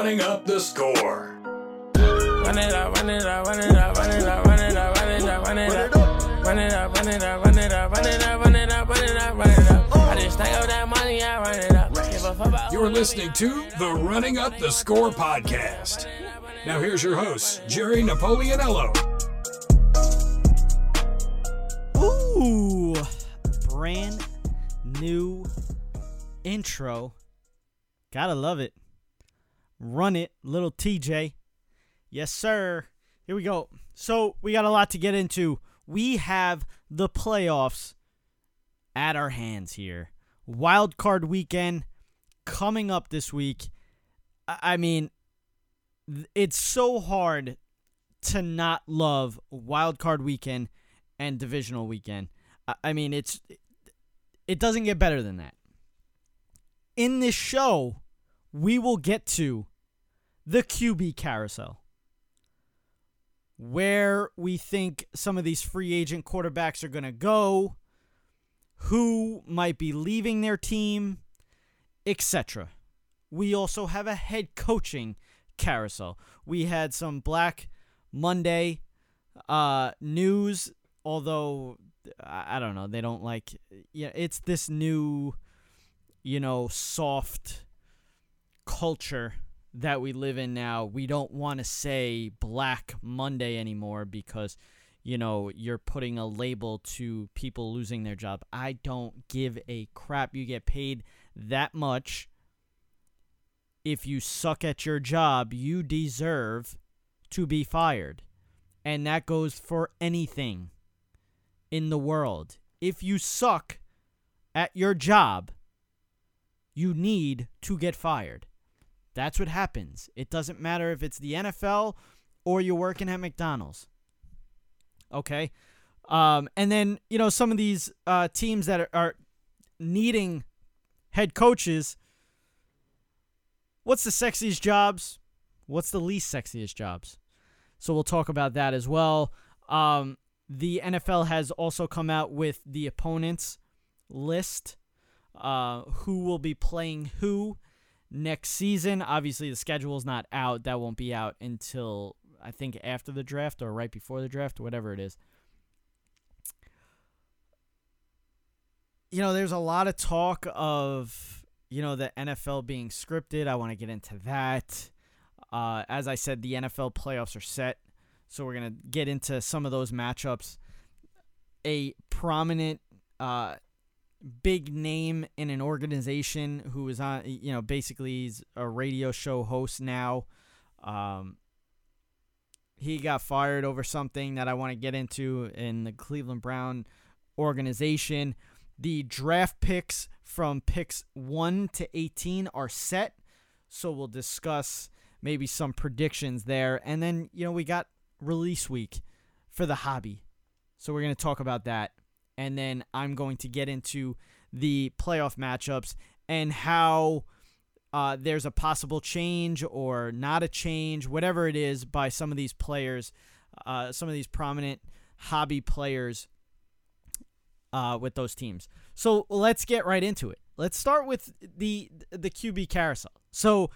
running up the score. Run it up, run it up, run it up, run it up, run it up, run it up, run it up. Run it up, run it up, run it up, run it up, run it up, run it up, run it up. I just stack up that money, I run it up. Give a fuck about You're listening to the Running Up the Score podcast. Now here's your host, Jerry Napoleonello. Ooh, brand new intro. Gotta love it. Run it, little TJ. Yes, sir. Here we go. So, we got a lot to get into. We have the playoffs at our hands here. Wild card weekend coming up this week. I mean, it's so hard to not love wild card weekend and divisional weekend. I mean, it's it doesn't get better than that. In this show, we will get to the QB carousel. Where we think some of these free agent quarterbacks are going to go, who might be leaving their team, etc. We also have a head coaching carousel. We had some Black Monday uh, news, although I don't know, they don't like. Yeah, it's this new, you know, soft culture that we live in now. We don't want to say Black Monday anymore because, you know, you're putting a label to people losing their job. I don't give a crap. You get paid that much. If you suck at your job, you deserve to be fired. And that goes for anything in the world. If you suck at your job, you need to get fired. That's what happens. It doesn't matter if it's the NFL or you're working at McDonald's. Okay? Um, and then, you know, some of these uh, teams that are, are needing head coaches, what's the sexiest jobs? What's the least sexiest jobs? So we'll talk about that as well. Um, the NFL has also come out with the opponents list, uh, who will be playing who next season. Obviously, the schedule is not out. That won't be out until I think after the draft or right before the draft, whatever it is. You know, there's a lot of talk of, you know, the NFL being scripted. I want to get into that. Uh, as I said, the NFL playoffs are set. So we're going to get into some of those matchups. A prominent, uh, big name in an organization who is on, you know, basically he's a radio show host now. Um, he got fired over something that I want to get into in the Cleveland Brown organization. The draft picks from picks 1 to 18 are set. So we'll discuss maybe some predictions there. And then, you know, we got release week for the hobby. So we're going to talk about that. And then I'm going to get into the playoff matchups and how uh, there's a possible change or not a change, whatever it is, by some of these players, uh, some of these prominent hobby players uh, with those teams. So let's get right into it. Let's start with the the QB carousel. So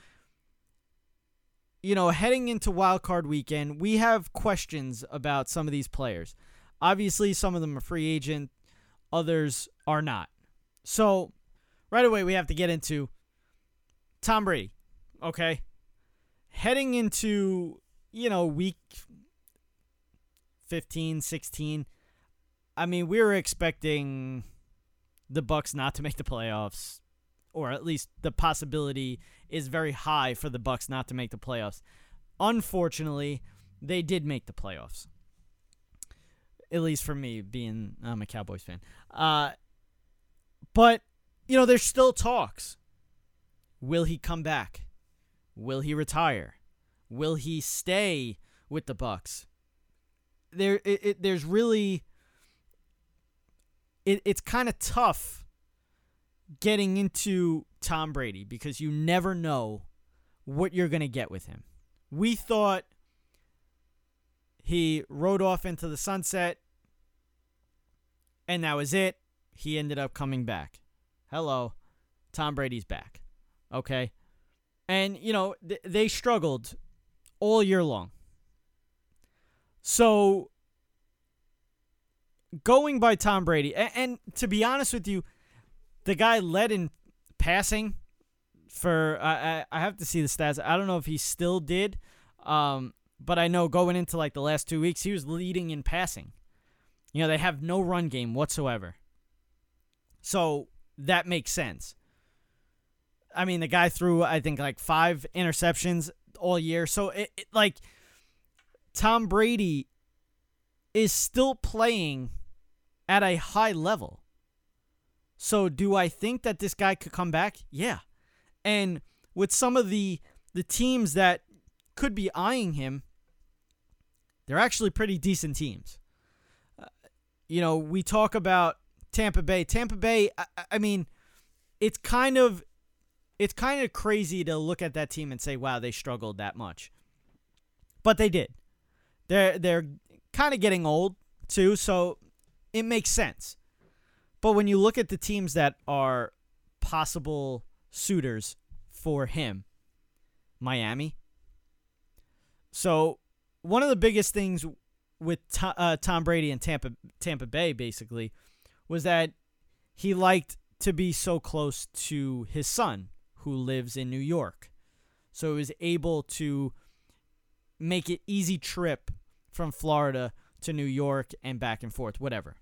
you know, heading into wild card weekend, we have questions about some of these players. Obviously, some of them are free agent, others are not. So, right away, we have to get into Tom Brady. Okay, heading into you know week 15, 16. I mean, we were expecting the Bucs not to make the playoffs, or at least the possibility is very high for the Bucs not to make the playoffs. Unfortunately, they did make the playoffs. At least for me, being I'm a Cowboys fan. Uh, but you know, there's still talks. Will he come back? Will he retire? Will he stay with the Bucs? There, it, it, there's really. It, it's kind of tough getting into Tom Brady because you never know what you're to get with him. We thought he rode off into the sunset and that was it. He ended up coming back. Hello. Tom Brady's back. Okay. And, you know, th- they struggled all year long. So, going by Tom Brady, and, and to be honest with you, the guy led in passing for I, I have to see the stats. I don't know if he still did, um, but I know going into like the last two weeks, he was leading in passing. You know, they have no run game whatsoever. So that makes sense. I mean, the guy threw I think like five interceptions all year. So it, it like Tom Brady is still playing at a high level. So do I think that this guy could come back? Yeah. And with some of the the teams that could be eyeing him, they're actually pretty decent teams. You know, we talk about Tampa Bay. Tampa Bay, I, I mean, it's kind of it's kind of crazy to look at that team and say, "Wow, they struggled that much." But they did. They're they're kind of getting old too, so it makes sense. But when you look at the teams that are possible suitors for him, Miami. So one of the biggest things with uh, Tom Brady and Tampa Tampa Bay basically was that he liked to be so close to his son who lives in New York. So he was able to make it easy trip from Florida to New York and back and forth, whatever.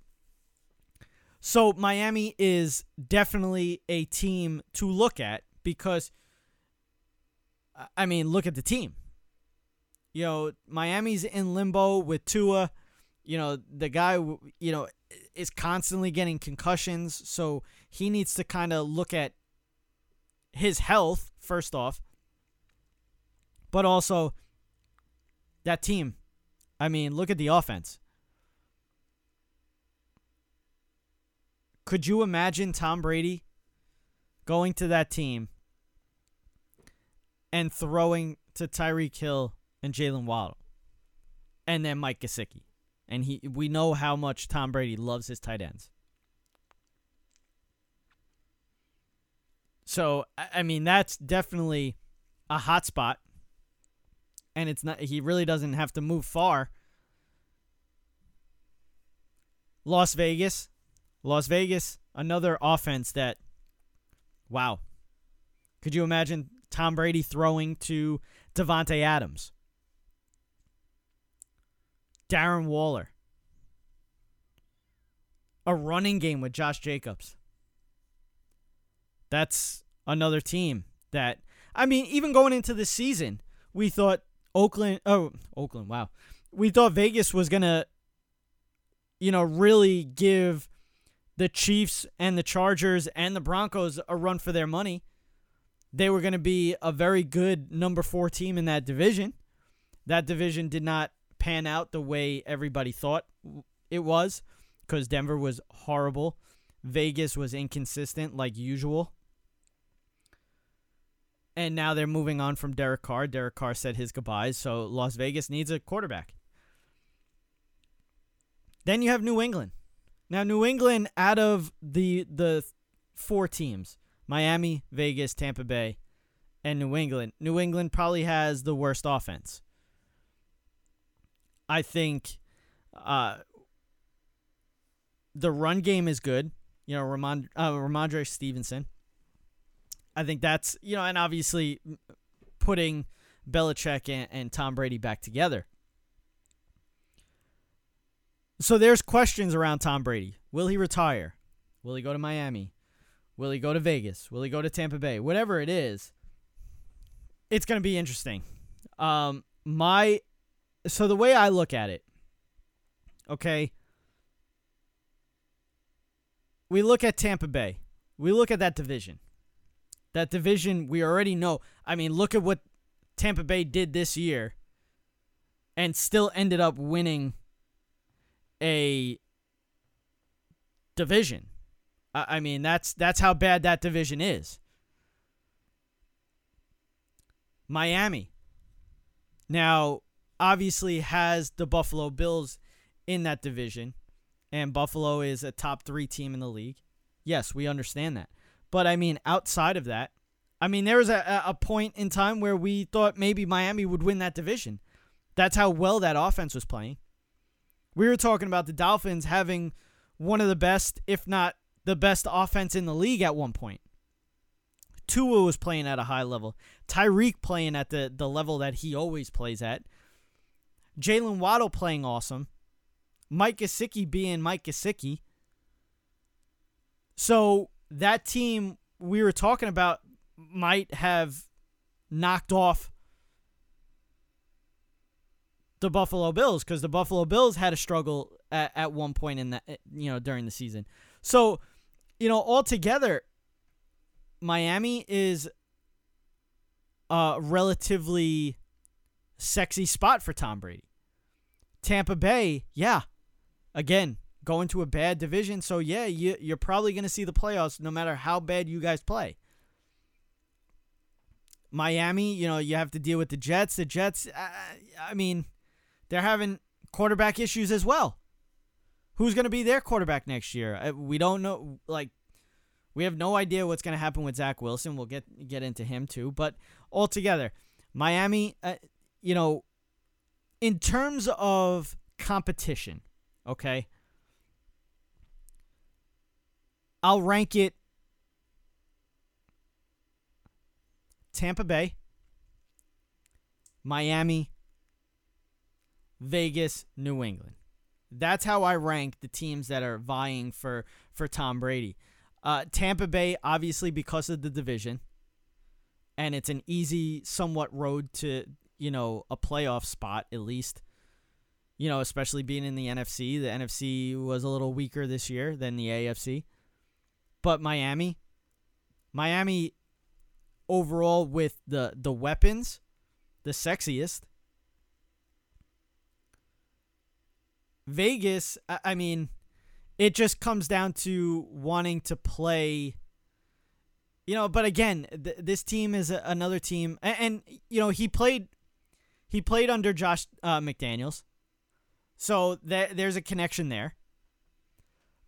So Miami is definitely a team to look at because I mean, look at the team. You know, Miami's in limbo with Tua. You know, the guy, you know, is constantly getting concussions, so he needs to kind of look at his health first off, but also that team. I mean, look at the offense. Could you imagine Tom Brady going to that team and throwing to Tyreek Hill and Jaylen Waddle and then Mike Gesicki? And he we know how much Tom Brady loves his tight ends. So I mean that's definitely a hot spot. And it's not he really doesn't have to move far. Las Vegas. Las Vegas, another offense that wow. Could you imagine Tom Brady throwing to Davante Adams? Darren Waller. A running game with Josh Jacobs. That's another team that I mean, even going into the season, we thought Oakland oh Oakland, wow. We thought Vegas was gonna you know, really give the Chiefs and the Chargers and the Broncos a run for their money. They were going to be a very good number four team in that division. That division did not pan out the way everybody thought it was because Denver was horrible. Vegas was inconsistent like usual. And now they're moving on from Derek Carr. Derek Carr said his goodbyes, so Las Vegas needs a quarterback. Then you have New England. Now New England out of the the four teams, Miami, Vegas, Tampa Bay, and New England. New England probably has the worst offense. I think uh, the run game is good. You know, Ramond- uh, Rhamondre Stevenson. I think that's, you know, and obviously putting Belichick and, and Tom Brady back together. So there's questions around Tom Brady. Will he retire? Will he go to Miami? Will he go to Vegas? Will he go to Tampa Bay? Whatever it is, it's going to be interesting. Um, my so the way I look at it, okay, we look at Tampa Bay. We look at that division. That division, we already know. I mean, look at what Tampa Bay did this year and still ended up winning a division. I, mean, that's that's how bad that division is. Miami. Now, obviously has the Buffalo Bills in that division, and Buffalo is a top three team in the league. Yes, we understand that. But I mean, outside of that, I mean, there was a, a point in time where we thought maybe Miami would win that division. That's how well that offense was playing. We were talking about the Dolphins having one of the best, if not the best offense in the league at one point. Tua was playing at a high level. Tyreek playing at the, the level that he always plays at. Jaylen Waddle playing awesome. Mike Gesicki being Mike Gesicki. So that team we were talking about might have knocked off the Buffalo Bills because the Buffalo Bills had a struggle at, at one point in that you know during the season. So, you know, altogether, Miami is a relatively sexy spot for Tom Brady. Tampa Bay, yeah, again, going to a bad division. So, yeah, you, you're probably going to see the playoffs no matter how bad you guys play. Miami, you know, you have to deal with the Jets. The Jets, uh, I mean, they're having quarterback issues as well. Who's going to be their quarterback next year? Uh, we don't know. Like, we have no idea what's going to happen with Zach Wilson. We'll get get into him too. But altogether, Miami, uh, you know, in terms of competition, okay, I'll rank it Tampa Bay, Miami, Vegas, New England. That's how I rank the teams that are vying for for Tom Brady. Uh, Tampa Bay, obviously, because of the division, and it's an easy, somewhat road to you know a playoff spot at least. You know, especially being in the NFC. The NFC was a little weaker this year than the AFC, but Miami, Miami, overall with the the weapons, the sexiest. Vegas, I mean, it just comes down to wanting to play. You know, but again, th- this team is a- another team, and, and, you know he played, he played under Josh uh, McDaniels, so th- there's a connection there.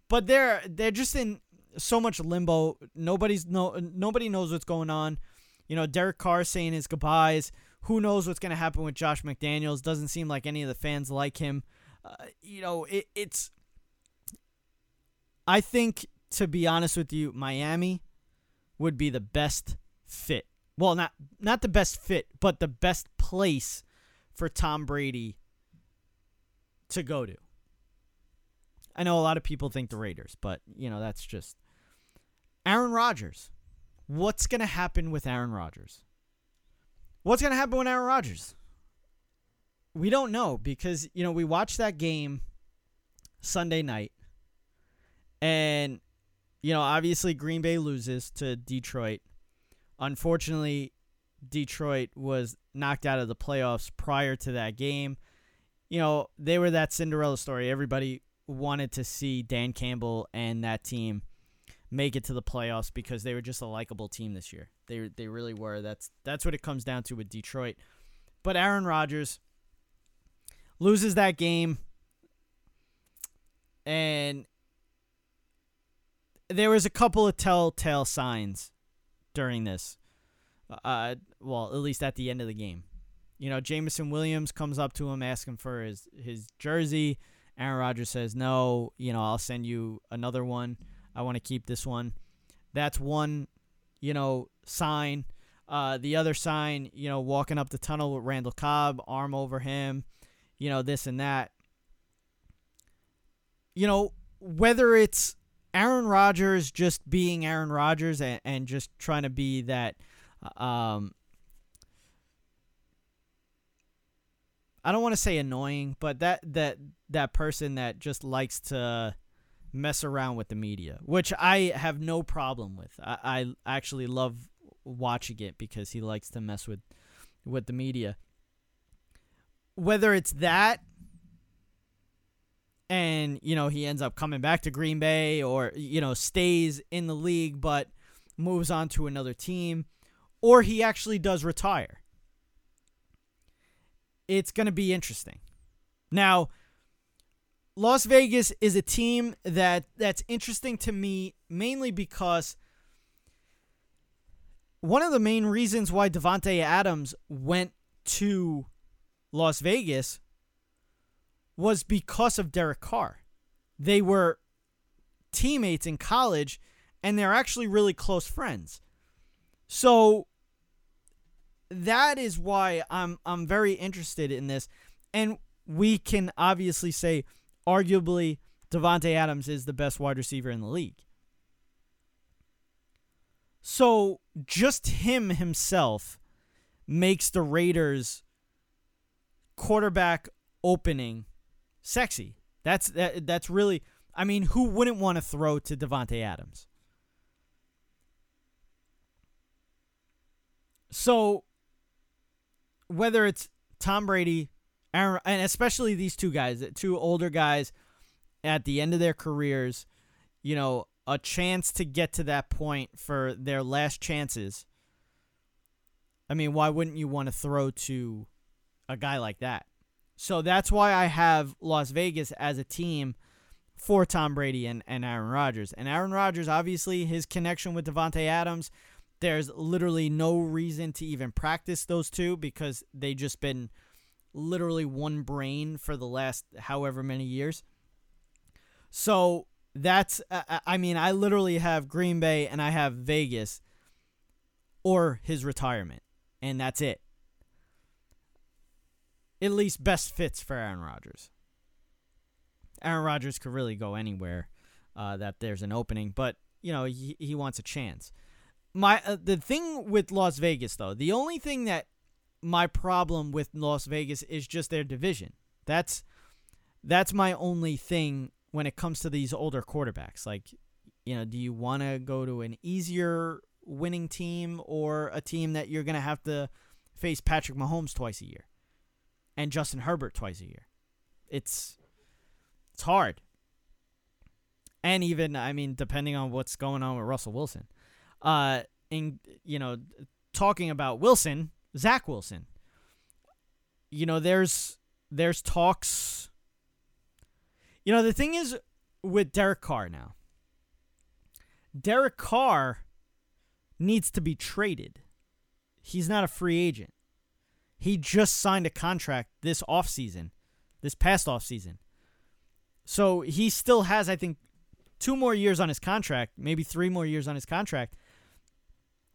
But they're they're just in so much limbo. Nobody's no nobody knows what's going on. You know, Derek Carr saying his goodbyes. Who knows what's going to happen with Josh McDaniels? Doesn't seem like any of the fans like him. Uh, you know, it, it's. I think, to be honest with you, Miami would be the best fit. Well, not not the best fit, but the best place for Tom Brady to go to. I know a lot of people think the Raiders, but you know that's just Aaron Rodgers. What's going to happen with Aaron Rodgers? What's going to happen with Aaron Rodgers? we don't know because you know we watched that game Sunday night, and you know obviously Green Bay loses to Detroit. Unfortunately, Detroit was knocked out of the playoffs prior to that game. You know they were that Cinderella story. Everybody wanted to see Dan Campbell and that team make it to the playoffs because they were just a likable team this year. They they really were. That's that's what it comes down to with Detroit. But Aaron Rodgers loses that game, and there was a couple of telltale signs during this. Uh, well, at least at the end of the game, you know, Jameson Williams comes up to him asking for his his jersey. Aaron Rodgers says, "No, you know, I'll send you another one. I want to keep this one." That's one, you know, sign. Uh, the other sign, you know, walking up the tunnel with Randall Cobb, arm over him, you know, this and that. You know, whether it's Aaron Rodgers just being Aaron Rodgers and, and just trying to be that um I don't want to say annoying, but that that that person that just likes to mess around with the media, which I have no problem with. I, I actually love watching it because he likes to mess with with the media whether it's that and you know he ends up coming back to Green Bay or you know stays in the league but moves on to another team or he actually does retire. It's going to be interesting. Now, Las Vegas is a team that that's interesting to me mainly because one of the main reasons why Davante Adams went to Las Vegas was because of Derek Carr. They were teammates in college and they're actually really close friends. So that is why I'm I'm very interested in this. And we can obviously say arguably Davante Adams is the best wide receiver in the league. So just him himself makes the Raiders quarterback opening sexy. That's that, that's really I mean, who wouldn't want to throw to Davante Adams? So whether it's Tom Brady, Aaron, and especially these two guys, two older guys at the end of their careers, you know, a chance to get to that point for their last chances. I mean, why wouldn't you want to throw to a guy like that? So that's why I have Las Vegas as a team for Tom Brady and, and Aaron Rodgers. And Aaron Rodgers, obviously, his connection with Davante Adams, there's literally no reason to even practice those two because they just been literally one brain for the last however many years. So that's, I mean, I literally have Green Bay and I have Vegas or his retirement, and that's it. At least best fits for Aaron Rodgers. Aaron Rodgers could really go anywhere uh, that there's an opening, but you know he, he wants a chance. My uh, the thing with Las Vegas though, the only thing that my problem with Las Vegas is just their division. That's that's my only thing when it comes to these older quarterbacks. Like, you know, do you want to go to an easier winning team or a team that you're going to have to face Patrick Mahomes twice a year and Justin Herbert twice a year? It's it's hard. And even I mean depending on what's going on with Russell Wilson. Uh in you know talking about Wilson, Zach Wilson. You know, there's there's talks. You know, the thing is with Derek Carr now. Derek Carr needs to be traded. He's not a free agent. He just signed a contract this offseason, this past offseason. So he still has, I think, two more years on his contract, maybe three more years on his contract.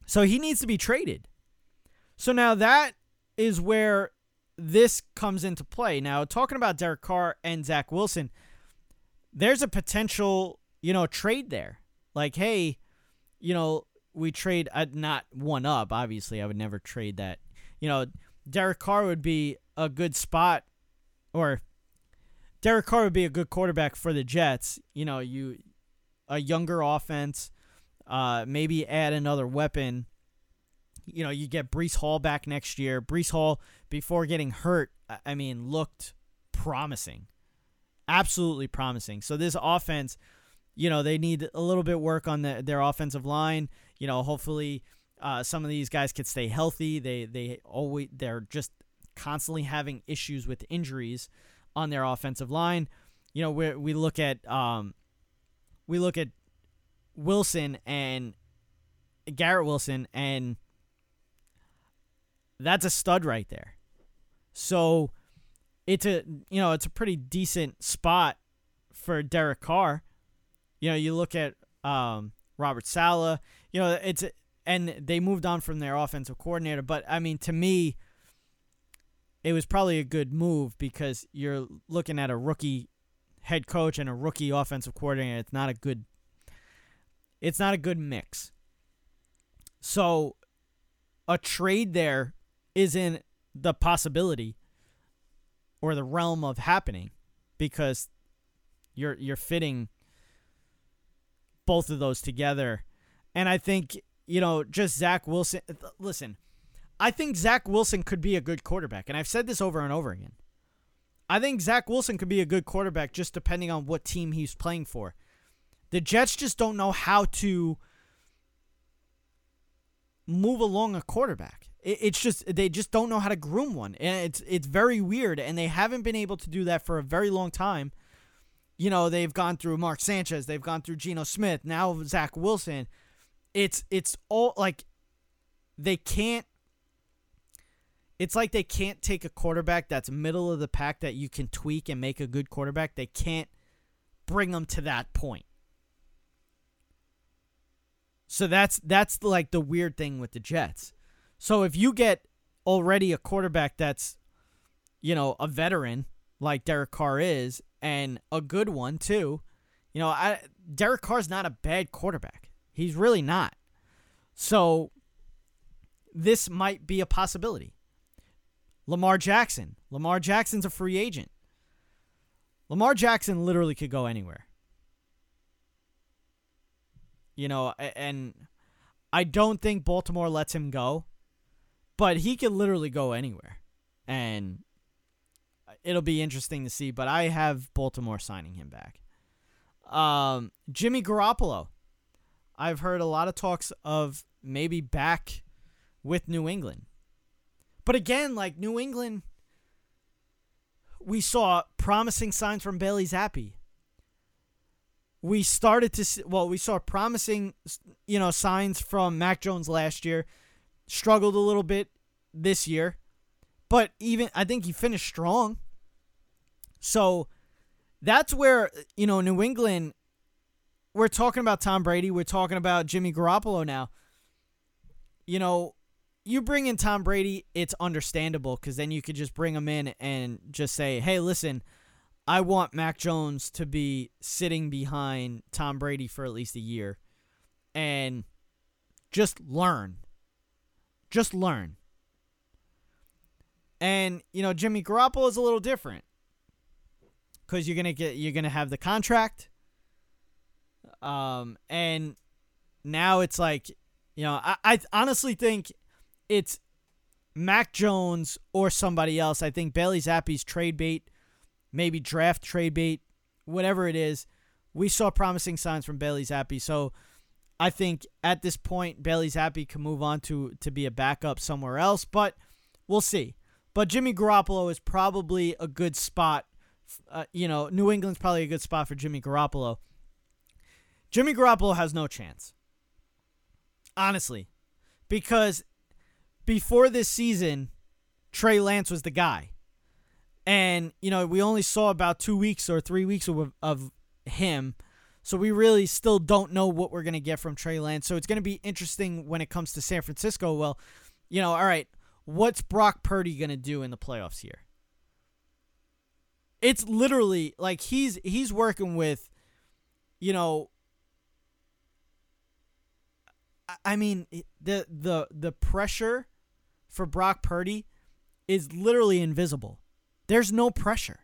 So he needs to be traded. So now that is where this comes into play. Now, talking about Derek Carr and Zach Wilson, there's a potential, you know, trade there. Like, hey, you know, we trade uh, not one up. Obviously, I would never trade that. You know, Derek Carr would be a good spot, or Derek Carr would be a good quarterback for the Jets. You know, you a younger offense, uh, maybe add another weapon. You know, you get Breece Hall back next year. Breece Hall, before getting hurt, I mean, looked promising, absolutely promising. So this offense, you know, they need a little bit work on the, their offensive line. You know, hopefully, uh, some of these guys could stay healthy. They they always they're just constantly having issues with injuries on their offensive line. You know, we we look at um, we look at Wilson and Garrett Wilson, and that's a stud right there. So it's a you know it's a pretty decent spot for Derek Carr. You know, you look at um, Robert Saleh. You know, it's and they moved on from their offensive coordinator, but I mean, to me, it was probably a good move because you're looking at a rookie head coach and a rookie offensive coordinator. It's not a good it's not a good mix. So a trade there is in the possibility or the realm of happening because you're you're fitting both of those together. And I think, you know, just Zach Wilson listen, I think Zach Wilson could be a good quarterback, and I've said this over and over again. I think Zach Wilson could be a good quarterback just depending on what team he's playing for. The Jets just don't know how to move along a quarterback. It's just they just don't know how to groom one, and it's it's very weird, and they haven't been able to do that for a very long time. You know, they've gone through Mark Sanchez, they've gone through Geno Smith, now Zach Wilson. It's it's all like they can't it's like they can't take a quarterback that's middle of the pack that you can tweak and make a good quarterback. They can't bring them to that point. So that's that's like the weird thing with the Jets. So if you get already a quarterback that's you know, a veteran like Derek Carr is and a good one too, you know, I Derek Carr's not a bad quarterback. He's really not. So this might be a possibility. Lamar Jackson. Lamar Jackson's a free agent. Lamar Jackson literally could go anywhere. You know, and I don't think Baltimore lets him go, but he could literally go anywhere. And it'll be interesting to see, but I have Baltimore signing him back. Um, Jimmy Garoppolo. I've heard a lot of talks of maybe back with New England. But again, like New England, we saw promising signs from Bailey Zappe. We started to see, well, we saw promising, you know, signs from Mac Jones last year. Struggled a little bit this year, but even I think he finished strong. So that's where you know New England. We're talking about Tom Brady. We're talking about Jimmy Garoppolo now. You know, you bring in Tom Brady, it's understandable because then you could just bring him in and just say, hey, listen, I want Mac Jones to be sitting behind Tom Brady for at least a year and just learn. Just learn. And, you know, Jimmy Garoppolo is a little different because you're gonna get you're gonna have the contract um and now it's like you know i, I honestly think it's Mac Jones or somebody else. I think Bailey Zappe's trade bait, maybe draft trade bait, whatever it is. We saw promising signs from Bailey Zappe, so I think at this point Bailey Zappe can move on to to be a backup somewhere else, but we'll see. But Jimmy Garoppolo is probably a good spot. Uh, you know, New England's probably a good spot for Jimmy Garoppolo. Jimmy Garoppolo has no chance. Honestly, because before this season, Trey Lance was the guy. And, you know, we only saw about two weeks or three weeks of, of him. So we really still don't know what we're going to get from Trey Lance. So it's going to be interesting when it comes to San Francisco. Well, you know, all right, what's Brock Purdy going to do in the playoffs here? It's literally like he's he's working with you know I mean the the the pressure for Brock Purdy is literally invisible. There's no pressure.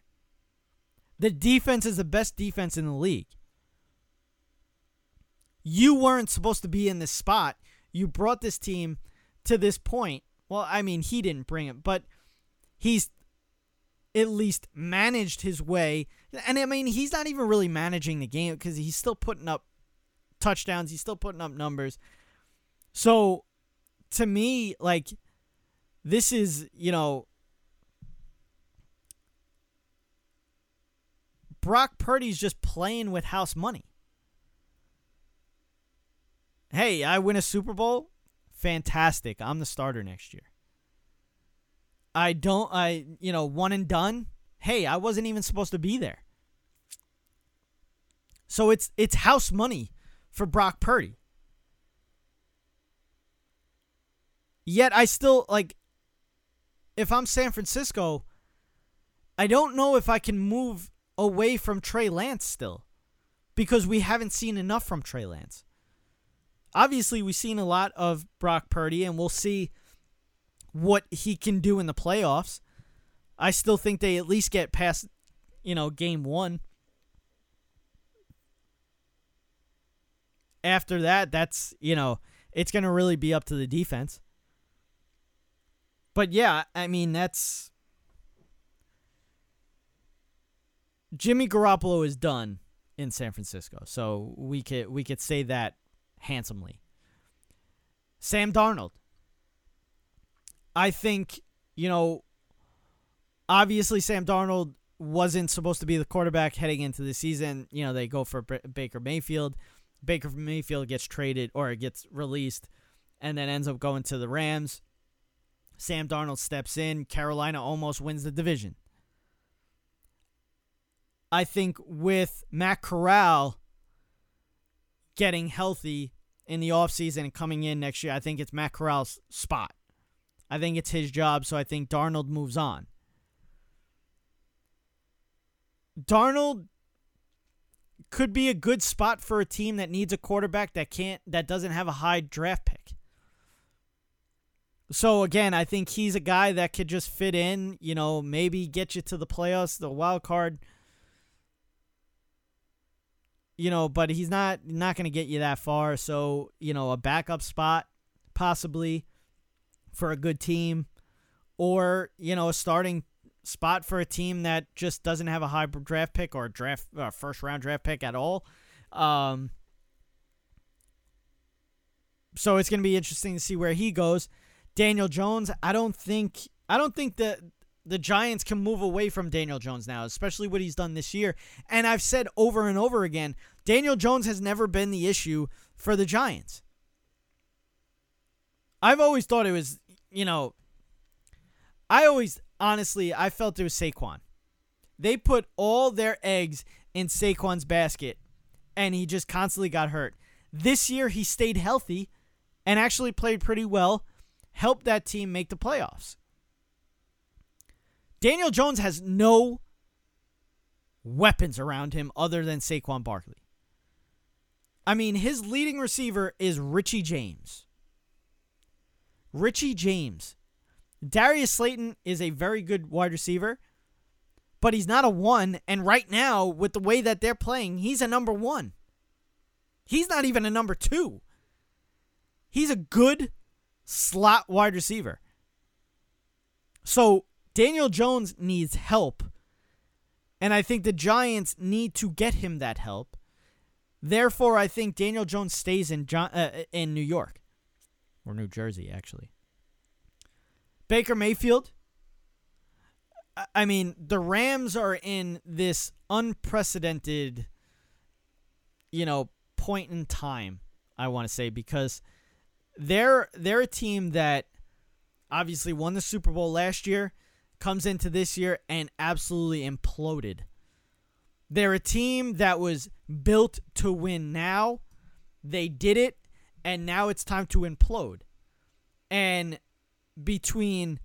The defense is the best defense in the league. You weren't supposed to be in this spot. You brought this team to this point. Well, I mean, he didn't bring it, but he's at least managed his way. And I mean, he's not even really managing the game because he's still putting up touchdowns, he's still putting up numbers. So, to me, like, this is, you know, Brock Purdy's just playing with house money. Hey, I win a Super Bowl? Fantastic. I'm the starter next year. I don't I you know, one and done? Hey, I wasn't even supposed to be there. So it's it's house money for Brock Purdy. Yet I still like if I'm San Francisco, I don't know if I can move away from Trey Lance still because we haven't seen enough from Trey Lance. Obviously, we've seen a lot of Brock Purdy, and we'll see what he can do in the playoffs. I still think they at least get past, you know, game one. After that, that's, you know, it's going to really be up to the defense. But yeah, I mean that's Jimmy Garoppolo is done in San Francisco. So we could we could say that handsomely. Sam Darnold. I think, you know, obviously Sam Darnold wasn't supposed to be the quarterback heading into the season. You know, they go for Baker Mayfield. Baker Mayfield gets traded or it gets released and then ends up going to the Rams. Sam Darnold steps in. Carolina almost wins the division. I think with Matt Corral getting healthy in the offseason and coming in next year, I think it's Matt Corral's spot. I think it's his job, so I think Darnold moves on. Darnold could be a good spot for a team that needs a quarterback that can't that doesn't have a high draft pick. So again, I think he's a guy that could just fit in, you know, maybe get you to the playoffs, the wild card. You know, but he's not not going to get you that far, so, you know, a backup spot possibly for a good team or, you know, a starting spot for a team that just doesn't have a high draft pick or a draft uh, first round draft pick at all. Um, so it's going to be interesting to see where he goes. Daniel Jones, I don't think I don't think that the Giants can move away from Daniel Jones now, especially what he's done this year. And I've said over and over again, Daniel Jones has never been the issue for the Giants. I've always thought it was, you know, I always honestly, I felt it was Saquon. They put all their eggs in Saquon's basket, and he just constantly got hurt. This year, he stayed healthy and actually played pretty well, helped that team make the playoffs. Daniel Jones has no weapons around him other than Saquon Barkley. I mean, his leading receiver is Richie James. Richie James Darius Slayton is a very good wide receiver, but he's not a one. And right now, with the way that they're playing, he's a number one. He's not even a number two. He's a good slot wide receiver. So Daniel Jones needs help. And I think the Giants need to get him that help. Therefore, I think Daniel Jones stays in John, uh, in New York or New Jersey, actually. Baker Mayfield. I mean, the Rams are in this unprecedented, you know, point in time. I want to say because they're they're a team that obviously won the Super Bowl last year, comes into this year and absolutely imploded. They're a team that was built to win now. They did it, and now it's time to implode. And between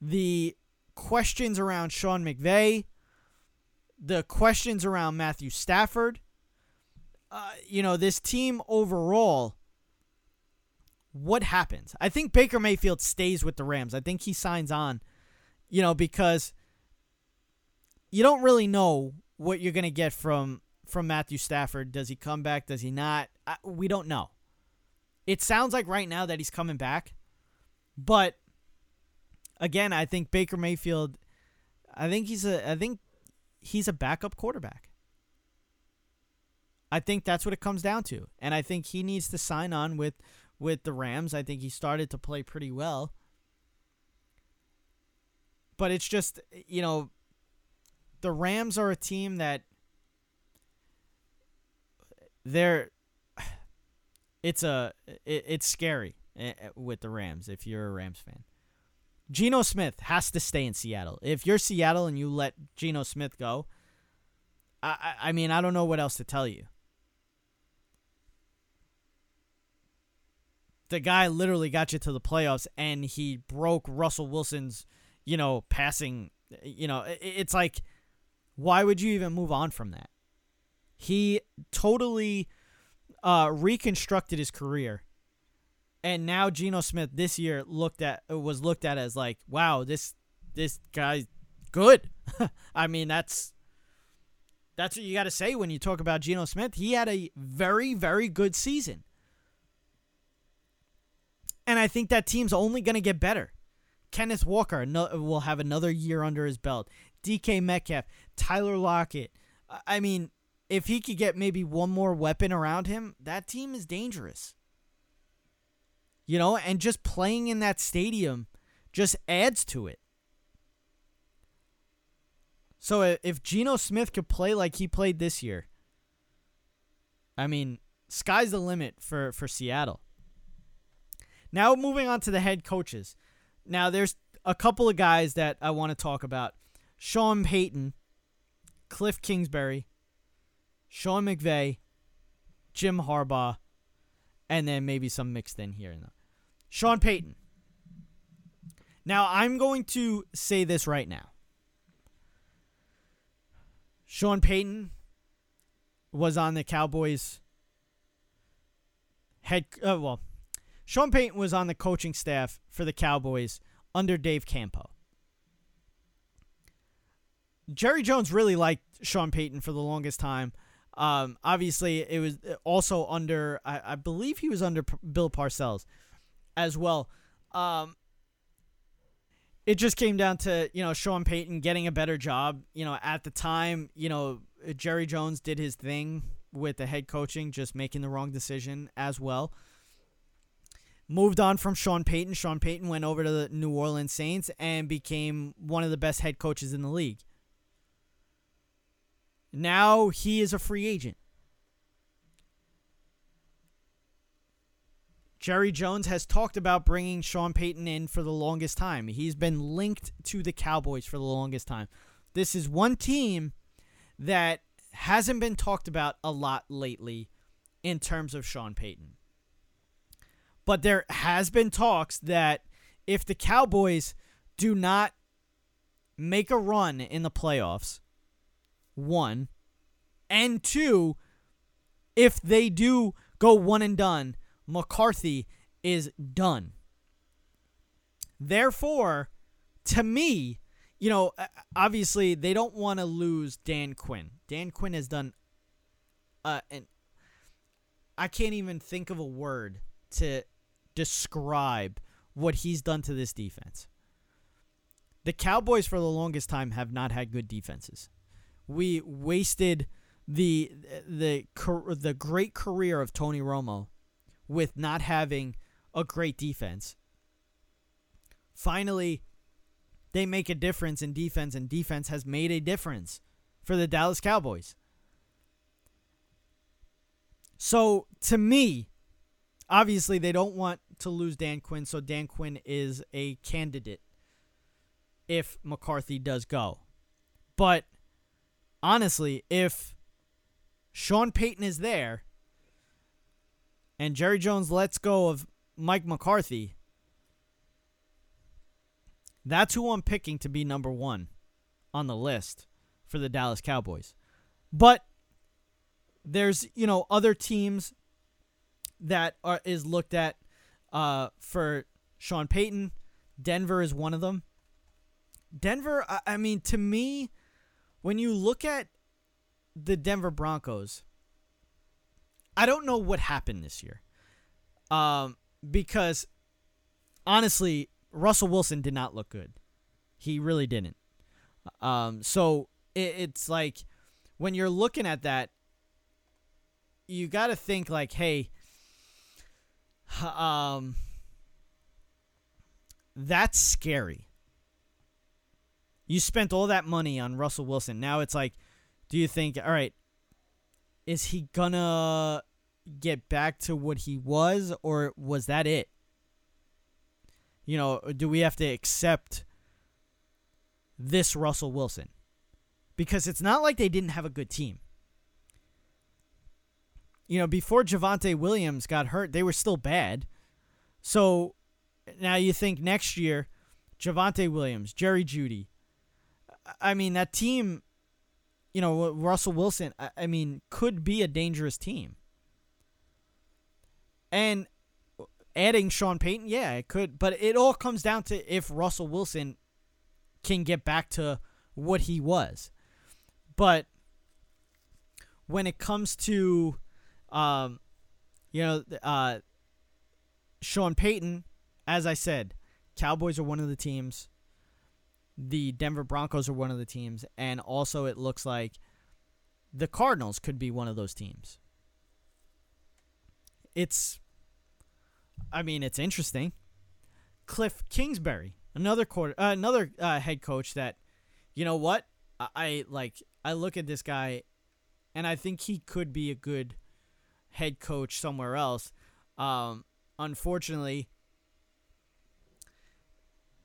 the questions around Sean McVay, the questions around Matthew Stafford. Uh, you know, this team overall, what happens? I think Baker Mayfield stays with the Rams. I think he signs on, you know, because you don't really know what you're going to get from from Matthew Stafford. Does he come back? Does he not? I, we don't know. It sounds like right now that he's coming back. But again, I think Baker Mayfield I think he's a I think he's a backup quarterback. I think that's what it comes down to. And I think he needs to sign on with with the Rams. I think he started to play pretty well. But it's just, you know, the Rams are a team that they're it's a it, it's scary Eh, eh, with the Rams if you're a Rams fan. Geno Smith has to stay in Seattle. If you're Seattle and you let Geno Smith go, I, I mean, I don't know what else to tell you. The guy literally got you to the playoffs and he broke Russell Wilson's, you know, passing. You know, it's like, why would you even move on from that? He totally uh, reconstructed his career and now Geno Smith this year looked at was looked at as like, wow, this this guy's good. I mean, that's that's what you got to say when you talk about Geno Smith. He had a very very good season. And I think that team's only going to get better. Kenneth Walker will have another year under his belt. DK Metcalf, Tyler Lockett. I mean, if he could get maybe one more weapon around him, that team is dangerous. You know, and just playing in that stadium just adds to it. So if Geno Smith could play like he played this year, I mean, sky's the limit for, for Seattle. Now moving on to the head coaches. Now there's a couple of guys that I want to talk about. Sean Payton, Cliff Kingsbury, Sean McVay, Jim Harbaugh, and then maybe some mixed in here and there. Sean Payton. Now I'm going to say this right now. Sean Payton was on the Cowboys head uh, well Sean Payton was on the coaching staff for the Cowboys under Dave Campo. Jerry Jones really liked Sean Payton for the longest time. Um, obviously, it was also under, I, I believe he was under P- Bill Parcells as well. Um, it just came down to, you know, Sean Payton getting a better job. You know, at the time, you know, Jerry Jones did his thing with the head coaching, just making the wrong decision as well moved on from Sean Payton. Sean Payton went over to the New Orleans Saints and became one of the best head coaches in the league. Now he is a free agent. Jerry Jones has talked about bringing Sean Payton in for the longest time. He's been linked to the Cowboys for the longest time. This is one team that hasn't been talked about a lot lately in terms of Sean Payton. But there has been talks that if the Cowboys do not make a run in the playoffs, one, and two, if they do go one and done, McCarthy is done. Therefore, to me, you know, obviously they don't want to lose Dan Quinn. Dan Quinn has done uh and I can't even think of a word to describe what he's done to this defense. The Cowboys, for the longest time, have not had good defenses. We wasted the the the great career of Tony Romo with not having a great defense. Finally, they make a difference in defense, and defense has made a difference for the Dallas Cowboys. So, to me, obviously they don't want to lose Dan Quinn, so Dan Quinn is a candidate if McCarthy does go. But honestly, if Sean Payton is there and Jerry Jones lets go of Mike McCarthy, that's who I'm picking to be number one on the list for the Dallas Cowboys. But there's, you know, other teams that are, is looked at uh, for Sean Payton. Denver is one of them. Denver, I, I mean, to me, when you look at the Denver Broncos, I don't know what happened this year. Um, because honestly, Russell Wilson did not look good. He really didn't. Um, so it, it's like when you're looking at that, you got to think like, hey, um, that's scary. You spent all that money on Russell Wilson. Now it's like, do you think, all right, is he gonna get back to what he was, or was that it? You know, do we have to accept this Russell Wilson? Because it's not like they didn't have a good team you know, before Javonte Williams got hurt, they were still bad. So now you think next year, Javonte Williams, Jerry Jeudy. I mean, that team, you know, Russell Wilson, I mean, could be a dangerous team. And adding Sean Payton, yeah, it could. But it all comes down to if Russell Wilson can get back to what he was. But when it comes to um, you know, uh, Sean Payton, as I said, Cowboys are one of the teams. The Denver Broncos are one of the teams, and also it looks like the Cardinals could be one of those teams. It's, I mean, it's interesting. Cliff Kingsbury, another quarter, uh, another uh, head coach that, you know what, I, I like. I look at this guy, and I think he could be a good head coach somewhere else. Um, unfortunately,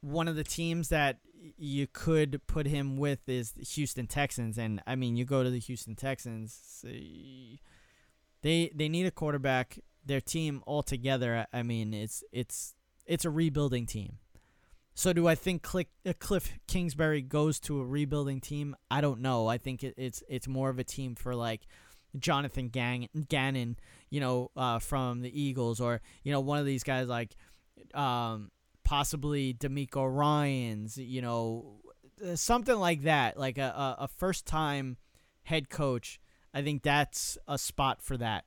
one of the teams that you could put him with is the Houston Texans, and I mean, you go to the Houston Texans, they they need a quarterback. Their team altogether, I mean, it's it's it's a rebuilding team. So do I think Cliff, uh, Kingsbury goes to a rebuilding team? I don't know. I think it's it's more of a team for like Jonathan Gang, Gannon, you know, uh, from the Eagles, or you know, one of these guys like um, possibly DeMeco Ryans, you know, uh, something like that, like a, a, a first time head coach. I think that's a spot for that.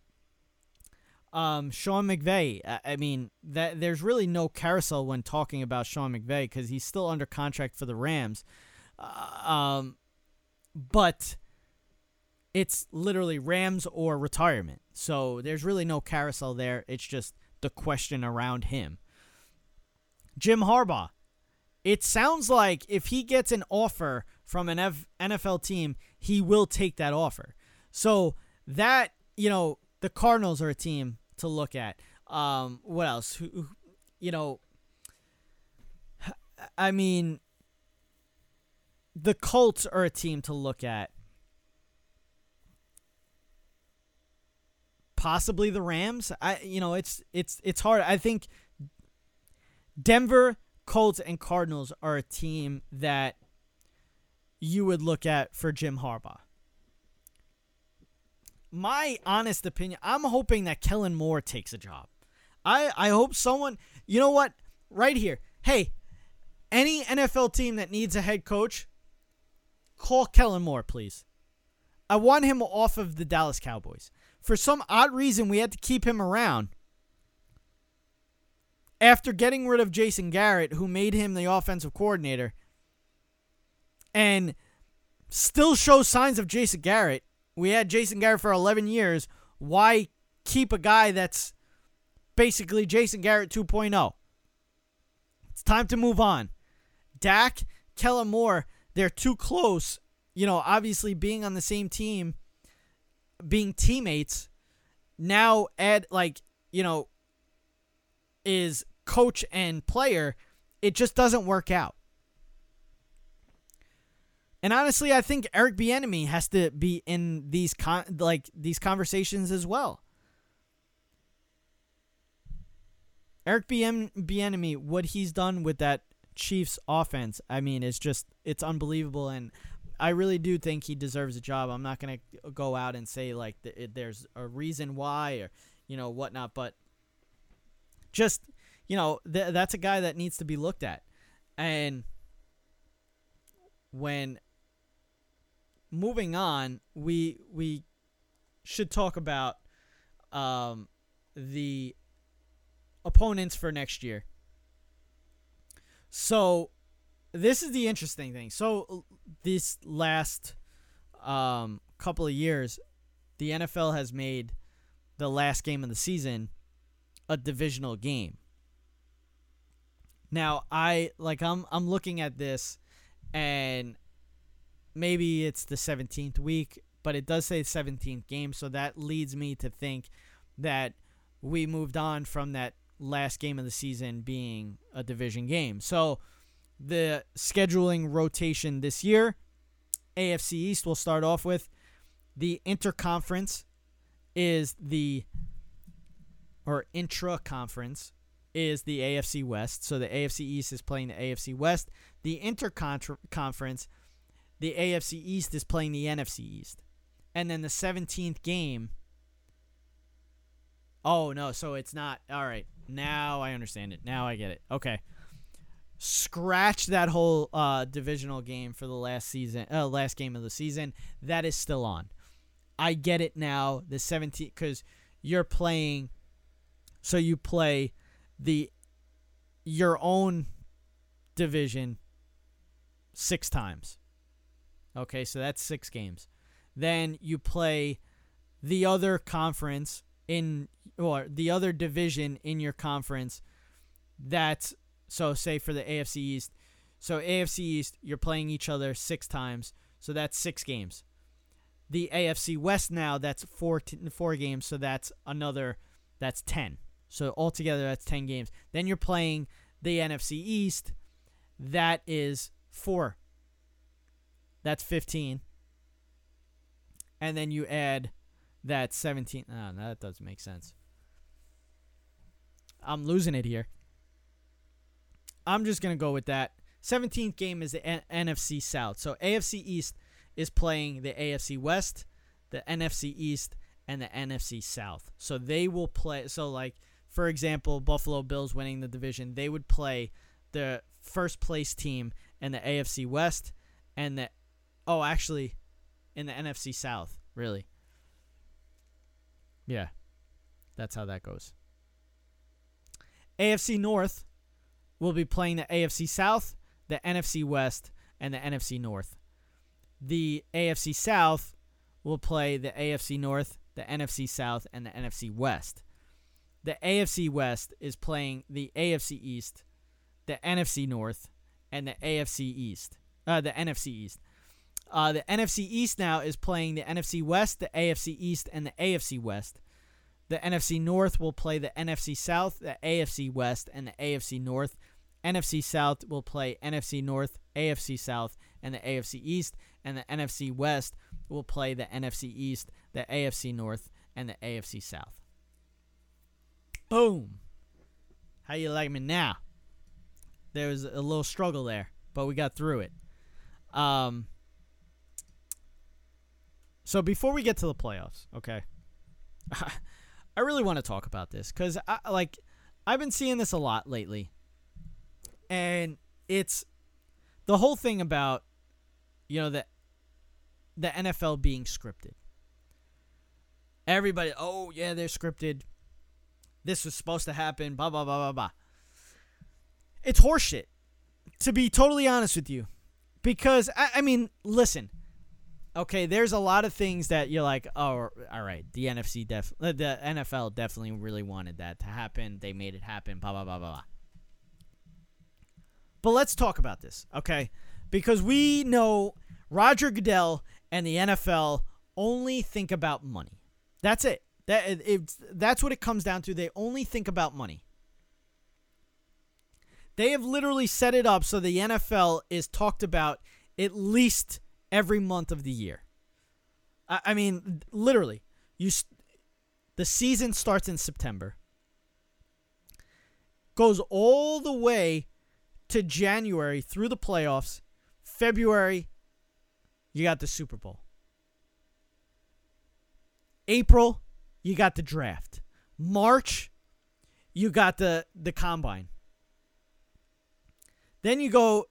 Um, Sean McVay. I mean, that there's really no carousel when talking about Sean McVay because he's still under contract for the Rams. Uh, um, but it's literally Rams or retirement. So there's really no carousel there. It's just the question around him. Jim Harbaugh. It sounds like if he gets an offer from an F- NFL team, he will take that offer. So that, you know, the Cardinals are a team to look at. Um, what else? Who, you know, I mean, the Colts are a team to look at. Possibly the Rams. I you know, it's it's it's hard. I think Denver, Colts, and Cardinals are a team that you would look at for Jim Harbaugh. My honest opinion, I'm hoping that Kellen Moore takes a job. I, I hope someone, you know what, right here. Hey, any NFL team that needs a head coach, call Kellen Moore, please. I want him off of the Dallas Cowboys. For some odd reason, we had to keep him around after getting rid of Jason Garrett, who made him the offensive coordinator, and still show signs of Jason Garrett. We had Jason Garrett for 11 years. Why keep a guy that's basically Jason Garrett 2.0? It's time to move on. Dak, Kellen Moore, they're too close. You know, obviously being on the same team, being teammates, now add like, you know, is coach and player, it just doesn't work out. And honestly, I think Eric Bieniemy has to be in these con- like these conversations as well. Eric Bieniemy, what he's done with that Chiefs offense, I mean, it's just it's unbelievable, and I really do think he deserves a job. I'm not gonna go out and say like there's a reason why or you know whatnot, but just you know, th- that's a guy that needs to be looked at. And when moving on, we we should talk about um, the opponents for next year. So this is the interesting thing. So this last um, couple of years, the NFL has made the last game of the season a divisional game. Now I like I'm I'm looking at this and maybe it's the 17th week, but it does say 17th game, so that leads me to think that we moved on from that last game of the season being a division game. So the scheduling rotation this year, AFC East will start off with the interconference is the or intra conference is the AFC West. So the AFC East is playing the AFC West. The interconference, the AFC East is playing the NFC East. And then the 17th game. Oh, no. So it's not. All right. Now I understand it. Now I get it. Okay. Scratch that whole uh, divisional game for the last season, uh, last game of the season. That is still on. I get it now. The 17th, because you're playing. So you play the your own division six times. Okay, so that's six games. Then you play the other conference in or the other division in your conference. That's so say for the AFC East. So AFC East, you're playing each other six times. So that's six games. The AFC West now, that's four t- four games. So that's another. That's ten. So altogether, that's 10 games. Then you're playing the NFC East, That is four. That's 15. And then you add that 17. Oh, no, that doesn't make sense. I'm losing it here. I'm just to go with that. 17th game is the NFC South. So AFC East is playing the AFC West, the NFC East, and the NFC South. So they will play. So, like, for example, Buffalo Bills winning the division, they would play the first place team in the AFC West and the, oh, actually, in the NFC South, really. Yeah, that's how that goes. AFC North will be playing the AFC South, the NFC West, and the NFC North. The AFC South will play the AFC North, the NFC South, and the NFC West. The AFC West is playing the AFC East, the NFC North, and the AFC East. Uh, the NFC East. Uh, the NFC East now is playing the NFC West, the AFC East, and the AFC West. The NFC North will play the NFC South, the AFC West, and the AFC North. NFC South will play NFC North, AFC South, and the AFC East. And the NFC West will play the NFC East, the AFC North, and the AFC South. Boom. How you like me now? There was a little struggle there, but we got through it. Um. So before we get to the playoffs, okay, I really want to talk about this because I like I've been seeing this a lot lately, and it's the whole thing about you know the the NFL being scripted. Everybody, oh yeah, they're scripted. This was supposed to happen. Blah blah blah blah blah. It's horseshit, to be totally honest with you, because I, I mean, listen. Okay, there's a lot of things that you're like, oh, all right, the NFC def, uh, the NFL definitely really wanted that to happen. They made it happen. Blah blah blah blah. blah. But let's talk about this, okay? Because we know Roger Goodell and the NFL only think about money. That's it. That it, that's what it comes down to. They only think about money. They have literally set it up so the NFL is talked about at least every month of the year. I, I mean, literally, you the season starts in September, goes all the way to January through the playoffs. February, you got the Super Bowl. April, you got the draft. March, you got the the combine. Then you go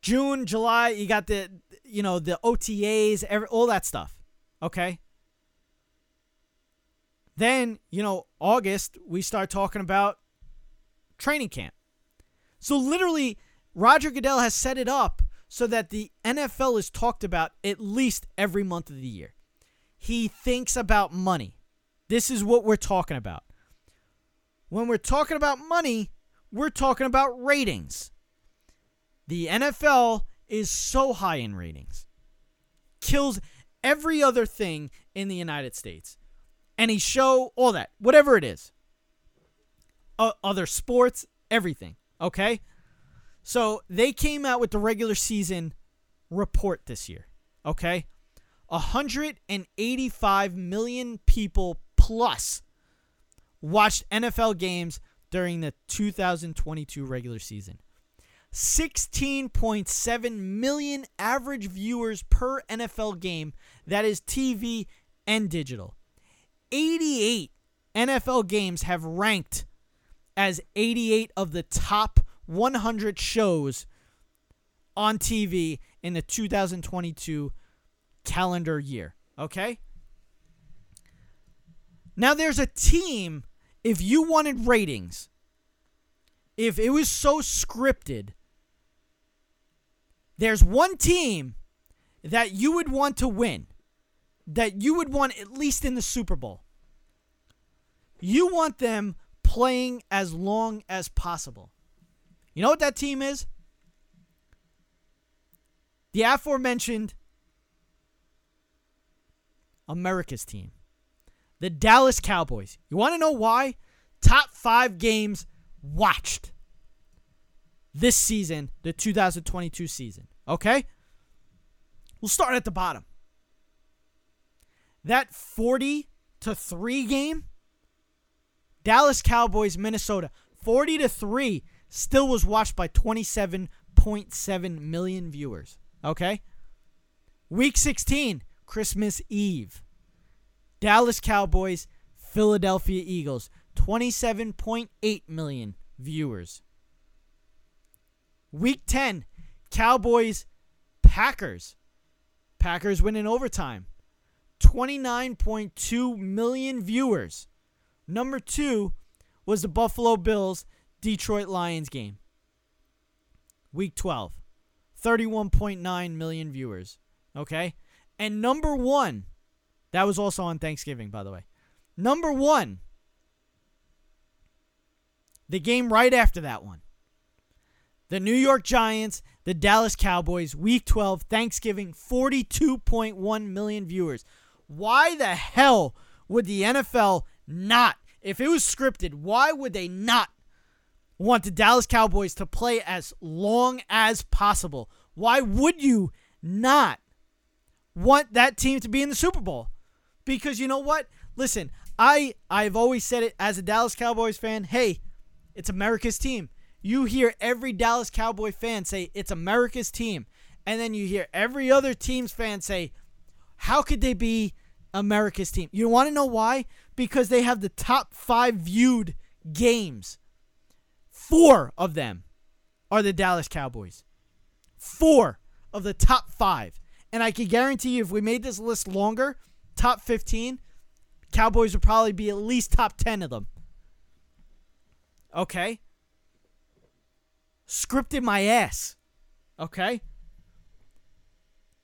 June, July, you got the you know the OTAs, every, all that stuff. Okay. Then you know August, we start talking about training camp. So literally, Roger Goodell has set it up so that the NFL is talked about at least every month of the year. He thinks about money. This is what we're talking about. When we're talking about money, we're talking about ratings. The NFL is so high in ratings, kills every other thing in the United States. Any show, all that, whatever it is. Other sports, everything. Okay? So they came out with the regular season report this year. Okay? 185 million people plus watched NFL games during the 2022 regular season. 16.7 million average viewers per NFL game. That is TV and digital. 88 NFL games have ranked as 88 of the top 100 shows on TV in the 2022 calendar year. Okay? Now there's a team, if you wanted ratings, if it was so scripted, there's one team that you would want to win, that you would want at least in the Super Bowl. You want them playing as long as possible. You know what that team is? The aforementioned America's team. The Dallas Cowboys. You want to know why? Top five games watched. this season, the 2022 season. Okay? We'll start at the bottom. That 40 to 3 game, Dallas Cowboys, Minnesota, 40 to 3 still was watched by 27.7 million viewers. Okay? Week 16, Christmas Eve. Dallas Cowboys, Philadelphia Eagles, 27.8 million viewers. Week 10, Cowboys, Packers. Packers win in overtime. 29.2 million viewers. Number two was the Buffalo Bills Detroit Lions game. Week 12, 31.9 million viewers. Okay? And number one, that was also on Thanksgiving, by the way. Number one, the game right after that one. The New York Giants, the Dallas Cowboys, week 12, Thanksgiving, 42.1 million viewers. Why the hell would the NFL not, if it was scripted, why would they not want the Dallas Cowboys to play as long as possible? Why would you not want that team to be in the Super Bowl? Because you know what? Listen, I I've always said it as a Dallas Cowboys fan, hey, it's America's team. You hear every Dallas Cowboy fan say it's America's team. And then you hear every other team's fan say, how could they be America's team? You want to know why? Because they have the top five viewed games. Four of them are the Dallas Cowboys. Four of the top five. And I can guarantee you, if we made this list longer, top 15, Cowboys would probably be at least top 10 of them. Okay? Scripted my ass. Okay?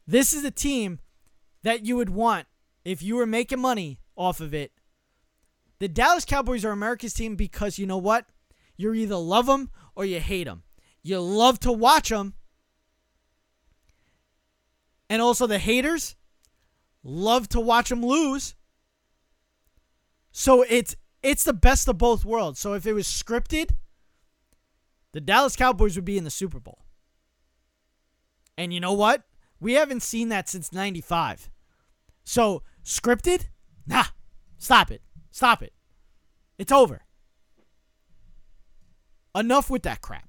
This is a team that you would want if you were making money off of it. The Dallas Cowboys are America's team because you know what? You either love them or you hate them. You love to watch them. And also the haters love to watch them lose. So it's it's the best of both worlds. So if it was scripted, the Dallas Cowboys would be in the Super Bowl. And you know what? We haven't seen that since 95. So, scripted? Nah. Stop it. Stop it. It's over. Enough with that crap.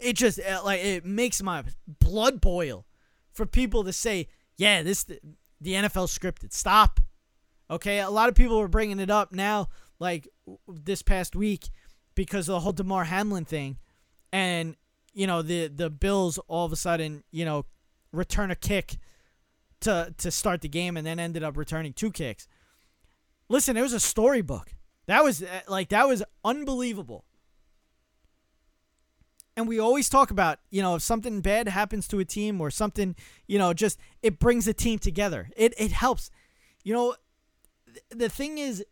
It just uh, like it makes my blood boil for people to say, "Yeah, this the NFL scripted." Stop. Okay, a lot of people were bringing it up now, like this past week, because of the whole Damar Hamlin thing, and you know the the Bills all of a sudden you know return a kick to to start the game, and then ended up returning two kicks. Listen, it was a storybook. That was uh, like that was unbelievable. And we always talk about, you know, if something bad happens to a team or something, you know, just it brings a team together. It it helps. You know, the thing is,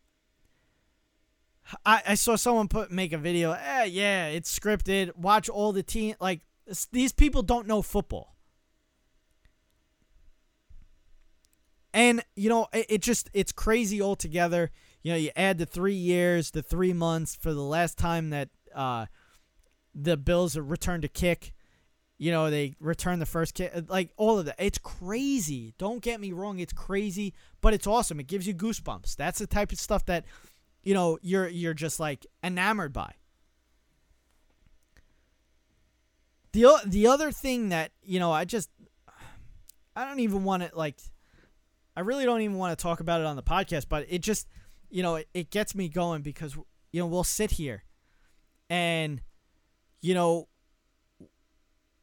I, I saw someone put make a video. Eh, yeah, it's scripted. Watch all the team. Like these people don't know football, and you know it, it just it's crazy altogether. You know, you add the three years, the three months for the last time that uh, the Bills returned to kick. You know, they return the first kick, like all of that. It's crazy. Don't get me wrong, it's crazy, but it's awesome. It gives you goosebumps. That's the type of stuff that, you know, you're you're just like enamored by. The the other thing that, you know, I just I don't even want to like I really don't even want to talk about it on the podcast, but it just, you know, it, it gets me going because you know, we'll sit here and you know,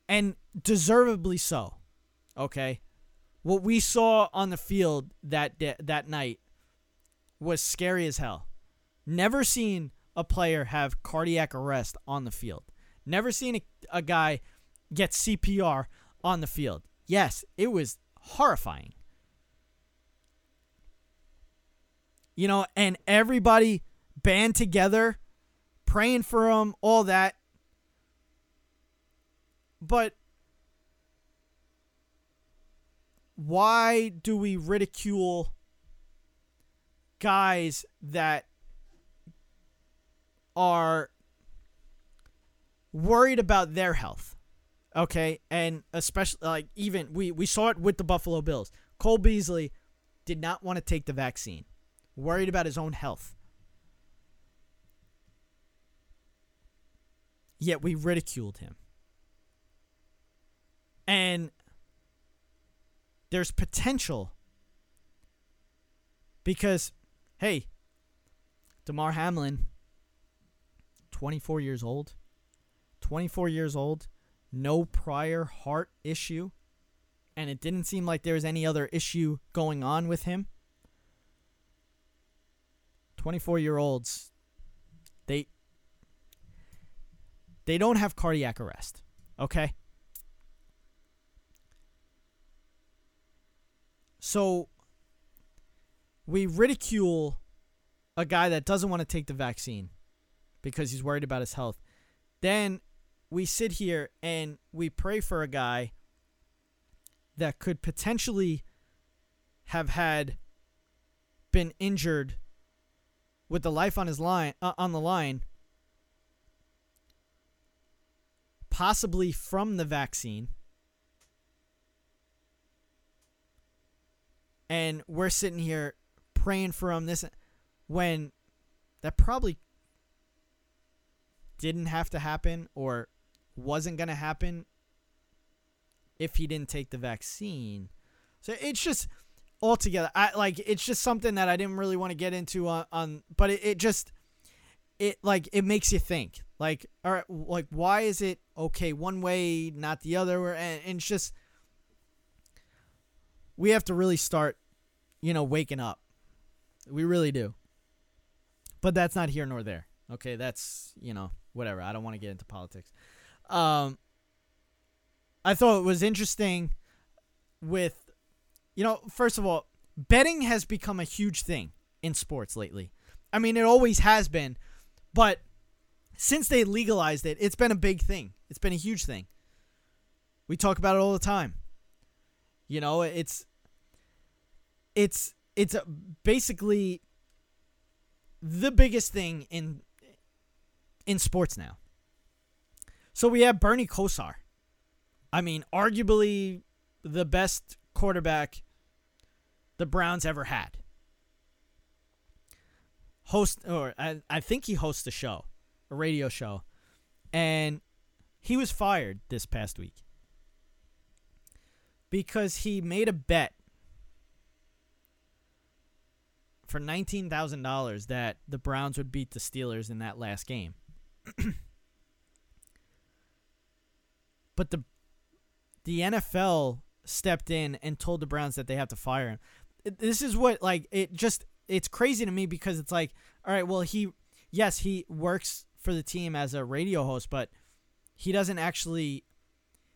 and deservedly so. Okay, what we saw on the field that that night was scary as hell. Never seen a player have cardiac arrest on the field. Never seen a, a guy get CPR on the field. Yes, it was horrifying. You know, and everybody band together, praying for him, all that. But why do we ridicule guys that are worried about their health. Okay, and especially like even we we saw it with the Buffalo Bills. Cole Beasley did not want to take the vaccine, worried about his own health. Yet we ridiculed him. And there's potential because, hey, Damar Hamlin, 24 years old, 24 years old, no prior heart issue, and it didn't seem like there was any other issue going on with him. 24 year olds, they they don't have cardiac arrest, okay? So we ridicule a guy that doesn't want to take the vaccine because he's worried about his health. Then we sit here and we pray for a guy that could potentially have had been injured with the life on his line uh, on the line possibly from the vaccine and we're sitting here praying for him this when that probably didn't have to happen or wasn't going to happen if he didn't take the vaccine. So it's just altogether I like it's just something that I didn't really want to get into on, on but it, it just it like it makes you think. Like all right like why is it okay one way not the other and, and it's just we have to really start you know waking up. We really do. But that's not here nor there. Okay, that's, you know, whatever. I don't want to get into politics. Um I thought it was interesting with you know, first of all, betting has become a huge thing in sports lately. I mean, it always has been, but since they legalized it, it's been a big thing. It's been a huge thing. We talk about it all the time. You know, it's it's it's basically the biggest thing in in sports now. So we have Bernie Kosar. I mean, arguably the best quarterback the Browns ever had. Host or I, I think he hosts a show, a radio show. And he was fired this past week because he made a bet for $19,000 that the Browns would beat the Steelers in that last game. but the the NFL stepped in and told the Browns that they have to fire him. This is what like it just it's crazy to me because it's like all right, well he yes, he works for the team as a radio host, but he doesn't actually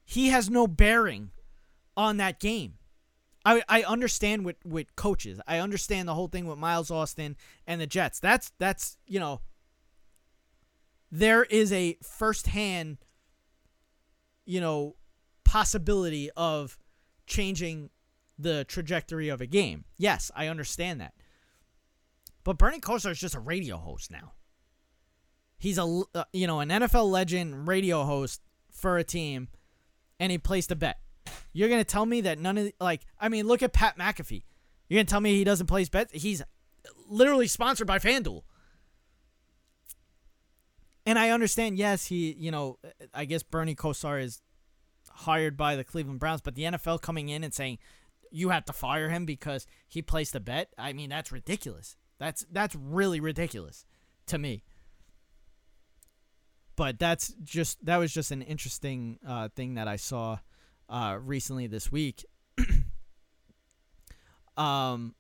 he has no bearing on that game. I I understand with with coaches. I understand the whole thing with Miles Austin and the Jets. That's that's you know there is a firsthand you know possibility of changing the trajectory of a game. Yes, I understand that. But Bernie Kosar is just a radio host now. He's a uh, you know an NFL legend radio host for a team, and he placed a bet. You're gonna tell me that none of like I mean, look at Pat McAfee. You're gonna tell me he doesn't place bets? He's literally sponsored by FanDuel. And I understand, yes, he, you know, I guess Bernie Kosar is hired by the Cleveland Browns, but the NFL coming in and saying you have to fire him because he placed a bet, I mean, that's ridiculous. That's that's really ridiculous to me. But that's just that was just an interesting uh, thing that I saw uh, recently this week. um,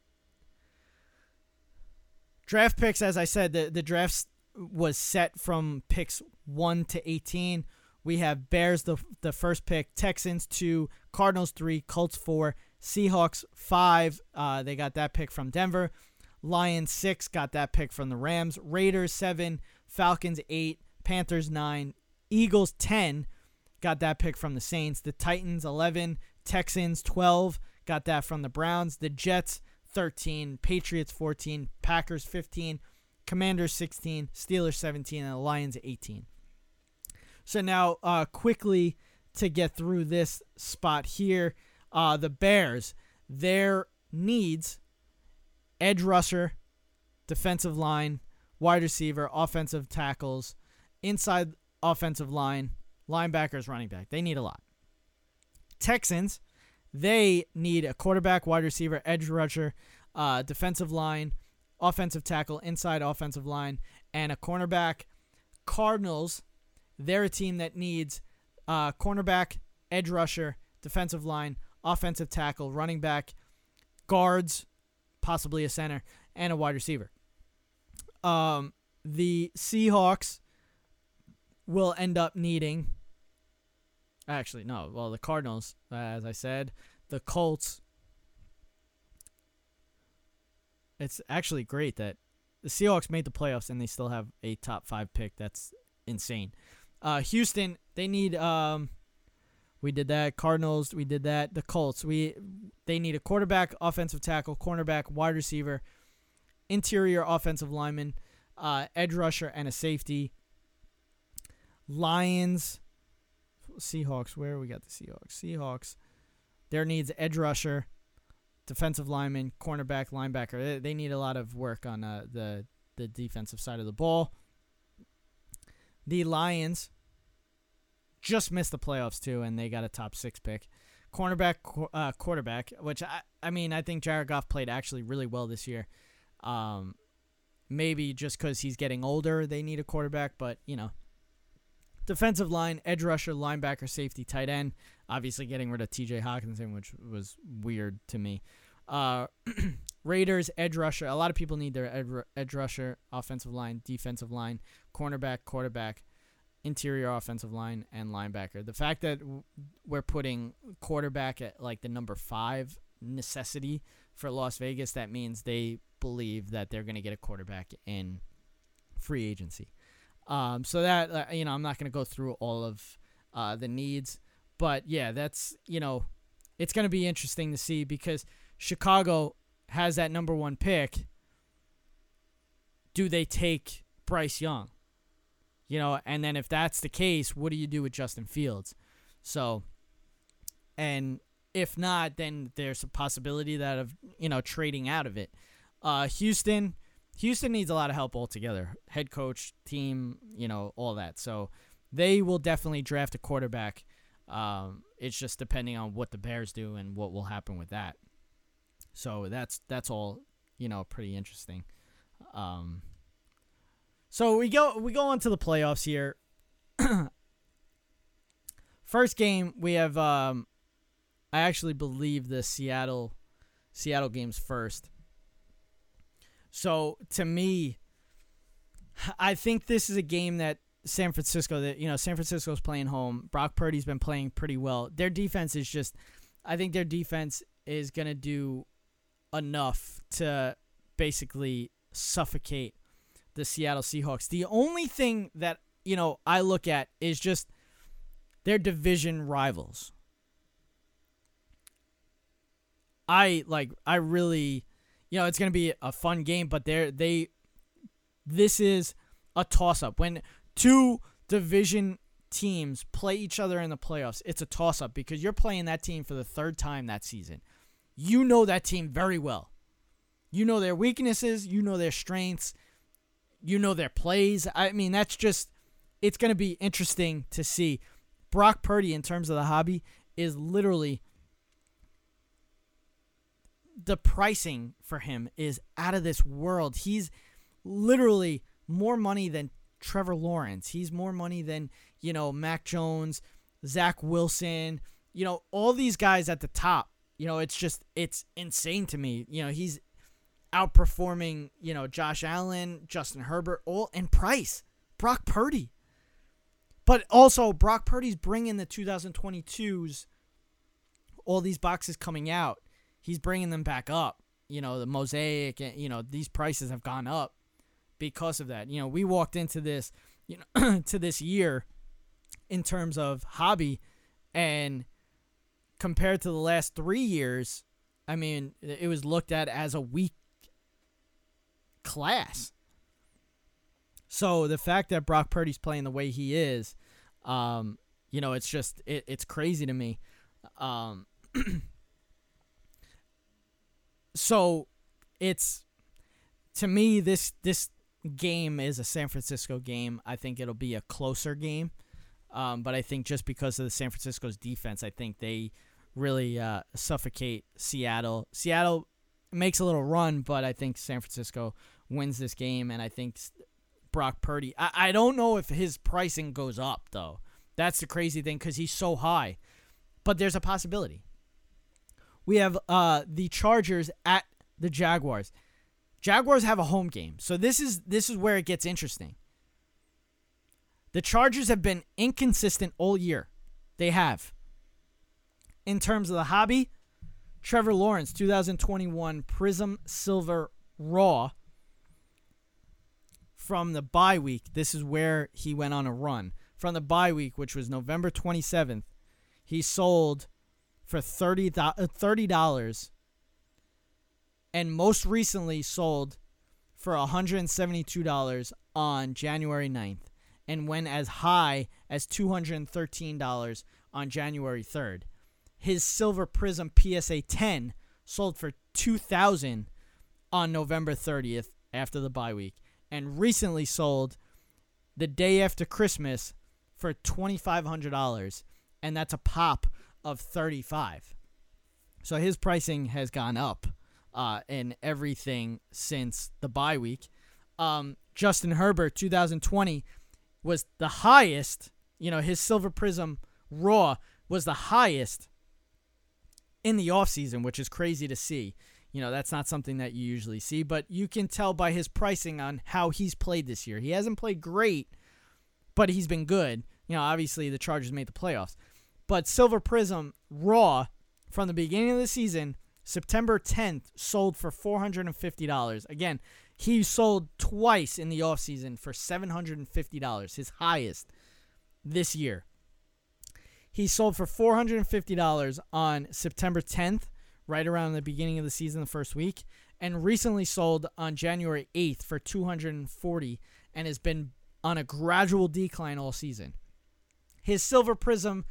draft picks, as I said, the the drafts was set from picks one to eighteen. We have Bears the the first pick, Texans two, Cardinals three, Colts four, Seahawks five. Uh, they got that pick from Denver. Lions six got that pick from the Rams. Raiders seven, Falcons eight, Panthers nine, Eagles ten got that pick from the Saints. The Titans 11, Texans 12, got that from the Browns. The Jets 13, Patriots 14, Packers 15, Commanders 16, Steelers 17, and the Lions 18. So now, uh, quickly to get through this spot here, uh, the Bears, their needs, edge rusher, defensive line, wide receiver, offensive tackles, inside offensive line, linebackers, running back. They need a lot. Texans, they need a quarterback, wide receiver, edge rusher, uh, defensive line, offensive tackle, inside offensive line, and a cornerback. Cardinals, they're a team that needs uh, cornerback, edge rusher, defensive line, offensive tackle, running back, guards, possibly a center, and a wide receiver. Um, the Seahawks will end up needing. Actually, no. Well, the Cardinals, as I said, the Colts. It's actually great that the Seahawks made the playoffs and they still have a top five pick. That's insane. Uh, Houston, they need. Um, we did that. Cardinals, we did that. The Colts, we they need a quarterback, offensive tackle, cornerback, wide receiver, interior offensive lineman, uh, edge rusher, and a safety. Lions, Seahawks. Where we got the Seahawks? Seahawks. Their needs edge rusher, defensive lineman, cornerback, linebacker. They, they need a lot of work on uh, the the defensive side of the ball. The Lions just missed the playoffs too, and they got a top six pick. Cornerback, uh, quarterback, which I, I mean, I think Jared Goff played actually really well this year. Um, maybe just because he's getting older, they need a quarterback, but you know, defensive line, edge rusher, linebacker, safety, tight end. Obviously, getting rid of T.J. Hockenson, which was weird to me. Uh, Raiders edge rusher. A lot of people need their edge, edge rusher, offensive line, defensive line, cornerback, quarterback, interior offensive line, and linebacker. The fact that we're putting quarterback at like the number five necessity for Las Vegas, that means they believe that they're going to get a quarterback in free agency. Um, so that uh, you know, I'm not going to go through all of uh, the needs, but yeah, that's you know, it's going to be interesting to see because Chicago has that number one pick. Do they take Bryce Young? You know, and then if that's the case, what do you do with Justin Fields? So, and if not, then there's a possibility that of you know trading out of it. Uh, Houston, Houston needs a lot of help altogether. Head coach, team, you know, all that. So they will definitely draft a quarterback. Um, it's just depending on what the Bears do and what will happen with that. So that's that's all you know, pretty interesting. Um, so we go we go on to the playoffs here. First game we have um, I actually believe the Seattle Seattle game's first. So to me, I think this is a game that San Francisco that you know San Francisco's playing home. Brock Purdy's been playing pretty well. Their defense is just I think their defense is going to do enough to basically suffocate the Seattle Seahawks. The only thing that, you know, I look at is just their division rivals. I like I really you know, it's going to be a fun game, but they're they this is a toss up. When two division teams play each other in the playoffs, it's a toss up because you're playing that team for the third time that season. You know that team very well. You know their weaknesses, you know their strengths, you know their plays. I mean, that's just it's going to be interesting to see. Brock Purdy in terms of the hobby is literally the pricing for him is out of this world. He's literally more money than Trevor Lawrence. He's more money than, you know, Mac Jones, Zach Wilson, you know, all these guys at the top. You know, it's just it's insane to me. You know, he's outperforming, you know, Josh Allen, Justin Herbert, all in price. Brock Purdy. But also Brock Purdy's bringing the 2022s all these boxes coming out. He's bringing them back up. You know, the mosaic and you know, these prices have gone up because of that. You know, we walked into this, you know, to this year in terms of hobby and compared to the last 3 years, I mean, it was looked at as a weak class. So the fact that Brock Purdy's playing the way he is, Um, you know, it's just it, it's crazy to me. Um, so it's to me this this game is a San Francisco game. I think it'll be a closer game. Um, but I think just because of the San Francisco's defense, I think they really uh, suffocate Seattle. Seattle makes a little run, but I think San Francisco wins this game, and I think Brock Purdy. I, I don't know if his pricing goes up though. That's the crazy thing because he's so high, but there's a possibility. We have uh, the Chargers at the Jaguars. Jaguars have a home game, so this is this is where it gets interesting. The Chargers have been inconsistent all year. They have. In terms of the hobby, Trevor Lawrence 2021 Prism Silver Raw from the bye week. This is where he went on a run. From the bye week, which was November 27th, he sold for $30, uh, $30 and most recently sold for $172 on January 9th and went as high as $213 on January 3rd. His Silver Prism PSA 10 sold for 2000 on November 30th after the bye week and recently sold the day after Christmas for $2500 and that's a pop of 35. So his pricing has gone up uh, in everything since the bye week. Um, Justin Herbert 2020 was the highest. You know, his Silver Prism Raw was the highest in the offseason, which is crazy to see. You know, that's not something that you usually see, but you can tell by his pricing on how he's played this year. He hasn't played great, but he's been good. You know, obviously the Chargers made the playoffs. But Silver Prism Raw from the beginning of the season, September 10th, sold for $450. Again, he sold twice in the offseason for $750, his highest this year. He sold for $450 on September 10th, right around the beginning of the season, the first week, and recently sold on January 8th for 240 and has been on a gradual decline all season. His Silver Prism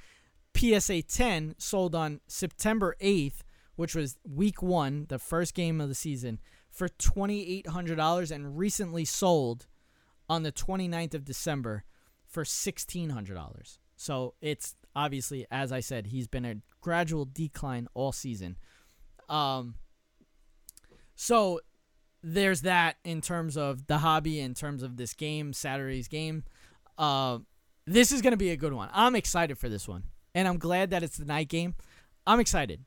PSA 10 sold on September 8th, which was week 1, the first game of the season, for $2,800 and recently sold on the 29th of December for $1,600. So it's obviously, as I said, he's been a gradual decline all season. Um, so there's that in terms of the hobby, in terms of this game, Saturday's game. Uh, this is going to be a good one. I'm excited for this one, and I'm glad that it's the night game. I'm excited.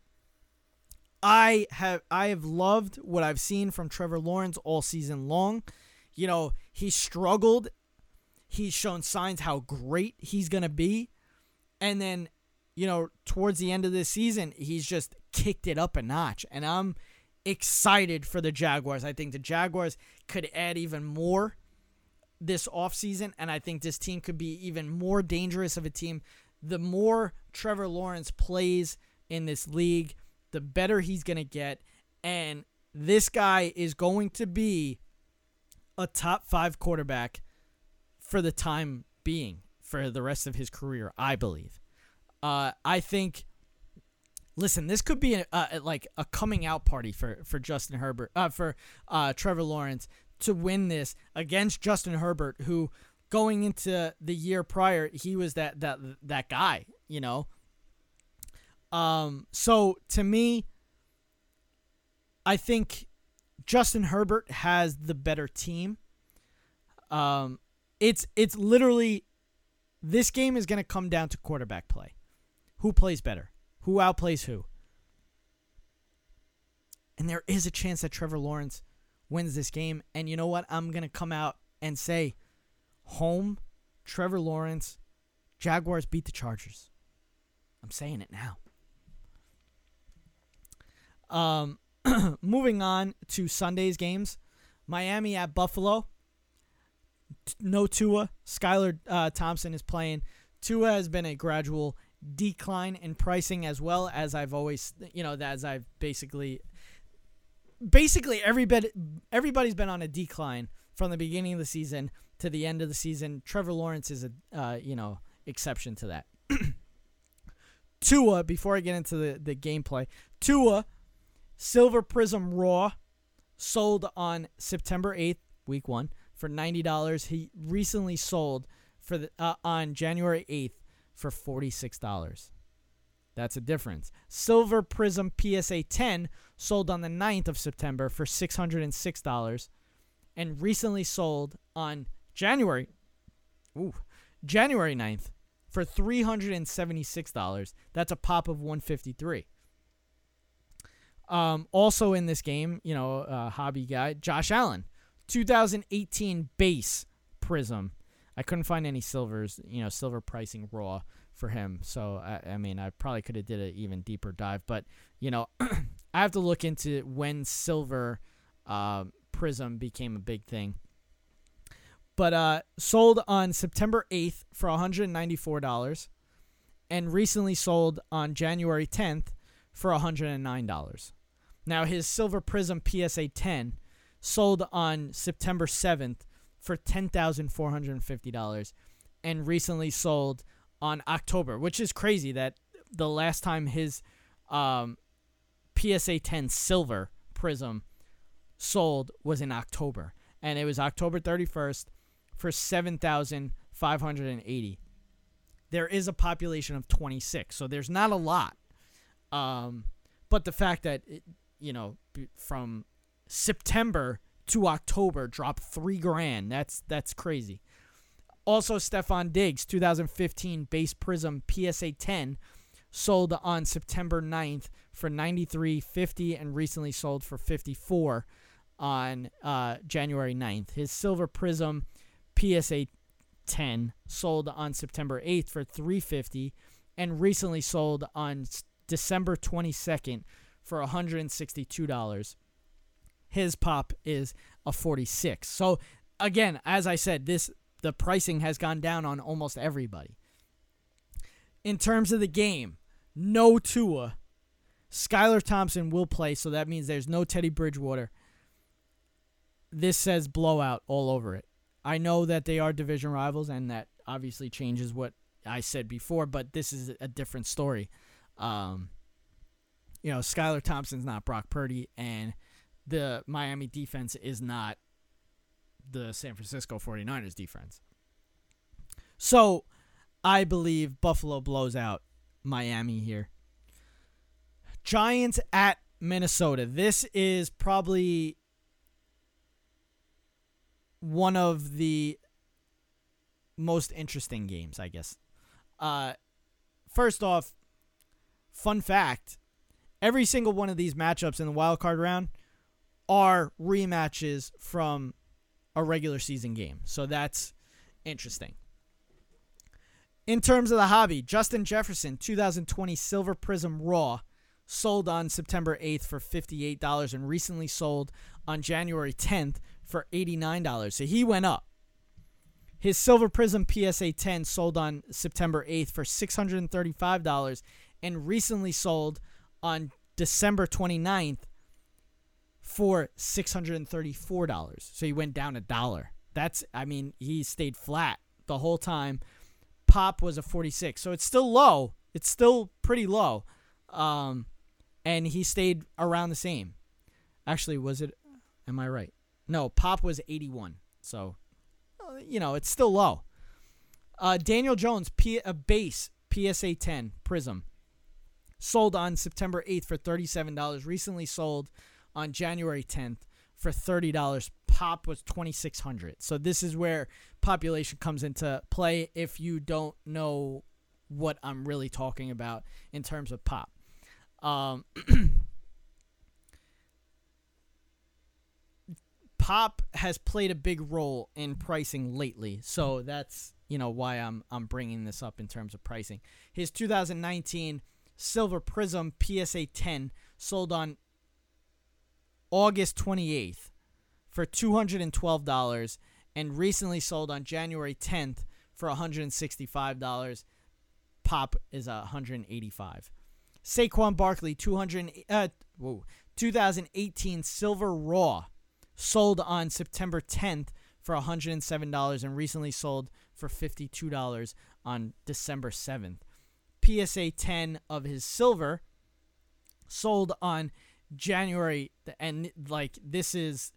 I have I have loved what I've seen from Trevor Lawrence all season long. You know, he struggled. He's shown signs how great he's going to be. And then, you know, towards the end of this season, he's just kicked it up a notch. And I'm excited for the Jaguars. I think the Jaguars could add even more this offseason. And I think this team could be even more dangerous of a team. The more Trevor Lawrence plays in this league, the better he's going to get. And this guy is going to be a top five quarterback for the time being for the rest of his career, I believe. Uh, I think. Listen, this could be a, a, like a coming out party for for Justin Herbert, uh, for uh, Trevor Lawrence to win this against Justin Herbert, who going into the year prior he was that that that guy, you know. Um, so to me, I think Justin Herbert has the better team. Um, it's it's literally this game is going to come down to quarterback play. Who plays better? Who outplays who? And there is a chance that Trevor Lawrence wins this game. And you know what? I'm going to come out and say home, Trevor Lawrence, Jaguars beat the Chargers. I'm saying it now. Um, moving on to Sunday's games Miami at Buffalo. No Tua. Skylar uh, Thompson is playing. Tua has been a gradual decline in pricing as well as I've always, you know, as I've basically, basically everybody, everybody's been on a decline from the beginning of the season to the end of the season. Trevor Lawrence is a, uh, you know, exception to that. Tua, before I get into the, the gameplay, Tua, Silver Prism Raw, sold on September 8th, week one, for $90. He recently sold for the uh, on January 8th for $46. That's a difference. Silver Prism PSA 10 sold on the 9th of September for $606 and recently sold on January ooh, January 9th for $376. That's a pop of 153. Um, also in this game, you know, uh, hobby guy, Josh Allen, 2018 base Prism. I couldn't find any silvers, you know, silver pricing raw for him. So I, I mean, I probably could have did an even deeper dive, but you know, I have to look into when silver uh, prism became a big thing. But uh, sold on September 8th for $194 and recently sold on January 10th for $109. Now his silver prism PSA 10 sold on September 7th for $10,450 and recently sold on October, which is crazy that the last time his um, PSA 10 silver prism sold was in October. And it was October 31st for 7,580. There is a population of 26, so there's not a lot. Um, but the fact that, it, you know, from September to October dropped three grand, that's that's crazy. Also, Stefon Diggs, 2015 base Prism PSA 10, sold on September 9th for 93.50 and recently sold for 54 on uh, January 9th. His Silver Prism PSA 10 sold on September 8th for 350 and recently sold on December 22nd for $162. His pop is a 46. So again, as I said, this the pricing has gone down on almost everybody. In terms of the game, no Tua. Skylar Thompson will play, so that means there's no Teddy Bridgewater. This says blowout all over it. I know that they are division rivals, and that obviously changes what I said before, but this is a different story. Um, you know, Skylar Thompson's not Brock Purdy, and the Miami defense is not the San Francisco 49ers defense. So, I believe Buffalo blows out Miami here. Giants at Minnesota. This is probably one of the most interesting games, I guess. Uh, first off, fun fact every single one of these matchups in the wild card round are rematches from a regular season game. So that's interesting. In terms of the hobby, Justin Jefferson 2020 Silver Prism Raw sold on September 8th for $58 and recently sold on January 10th for $89. So he went up. His Silver Prism PSA 10 sold on September 8th for $635 and recently sold on December 29th for $634. So he went down a dollar. That's I mean, he stayed flat the whole time. Pop was a 46. So it's still low. It's still pretty low. Um and he stayed around the same. Actually, was it am I right? No, Pop was 81. So uh, you know, it's still low. Uh, Daniel Jones, P- a base PSA 10 Prism, sold on September 8th for $37. Recently sold on January 10th for $30. Pop was 2600 So this is where population comes into play if you don't know what I'm really talking about in terms of pop. Um, pop has played a big role in pricing lately, so that's you know why I'm I'm bringing this up in terms of pricing. His 2019 Silver Prism PSA 10 sold on August 28th for $212 and recently sold on January 10th for $165. Pop is 185. Saquon Barkley 200 uh, whoa, 2018 Silver Raw sold on September 10th for $107 and recently sold for $52 on December 7th. PSA 10 of his silver sold on January and like this is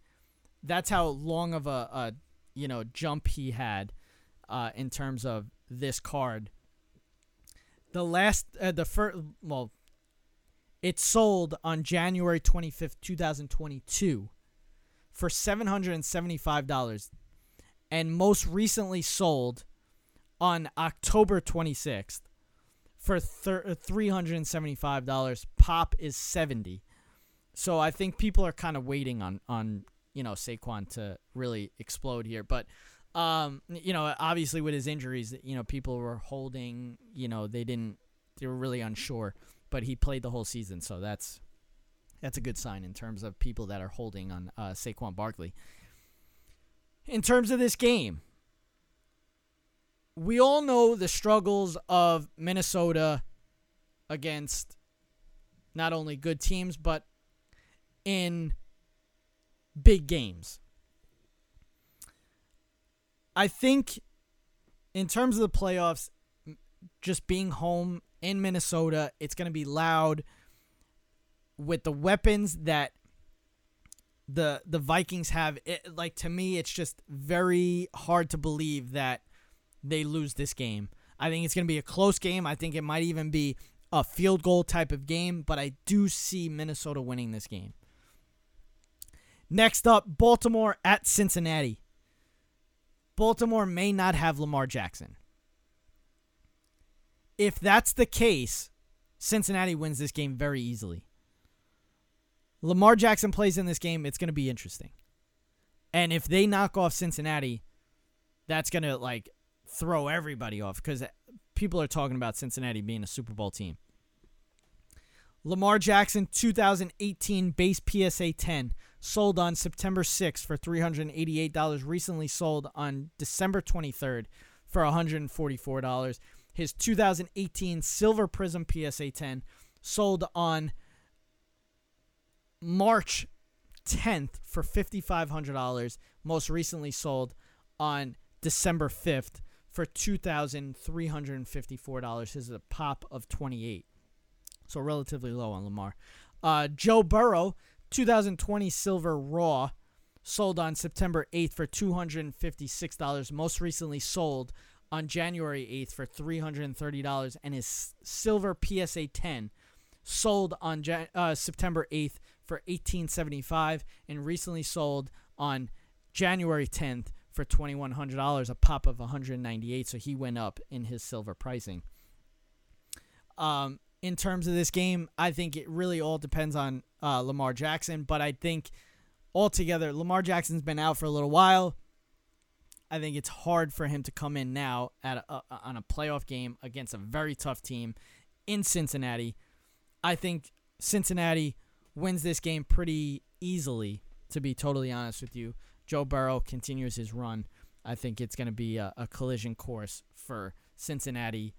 that's how long of a, a you know jump he had uh, in terms of this card. The last uh, the first well it sold on January 25th, 2022 for $775 and most recently sold on October 26th for thir- $375. Pop is 70. So I think people are kind of waiting on on you know Saquon to really explode here, but um you know obviously with his injuries, you know people were holding, you know, they didn't they were really unsure, but he played the whole season, so that's that's a good sign in terms of people that are holding on uh, Saquon Barkley. In terms of this game, we all know the struggles of Minnesota against not only good teams, but in big games. I think in terms of the playoffs, just being home in Minnesota, it's going to be loud with the weapons that the the Vikings have. It, like to me, it's just very hard to believe that they lose this game. I think it's going to be a close game. I think it might even be a field goal type of game, but I do see Minnesota winning this game. Next up, Baltimore at Cincinnati. Baltimore may not have Lamar Jackson. If that's the case, Cincinnati wins this game very easily. Lamar Jackson plays in this game, it's going to be interesting. And if they knock off Cincinnati, that's going to like throw everybody off because people are talking about Cincinnati being a Super Bowl team. Lamar Jackson 2018 base PSA 10 sold on September 6th for $388, recently sold on December 23rd for $144. His 2018 Silver Prism PSA 10 sold on March 10th for $5,500, most recently sold on December 5th for $2,354. This is a pop of 28 so relatively low on Lamar. Uh, Joe Burrow, 2020 Silver Raw, sold on September 8th for $256. Most recently sold on January 8th for $330. And his Silver PSA 10 sold on uh, September 8th for 1875 and recently sold on January 10th for $2,100, a pop of 198 So he went up in his silver pricing. Um, in terms of this game, I think it really all depends on uh, Lamar Jackson. But I think altogether, Lamar Jackson's been out for a little while. I think it's hard for him to come in now at a, on a playoff game against a very tough team in Cincinnati. I think Cincinnati wins this game pretty easily, to be totally honest with you. Joe Burrow continues his run. I think it's going to be a, a collision course for Cincinnati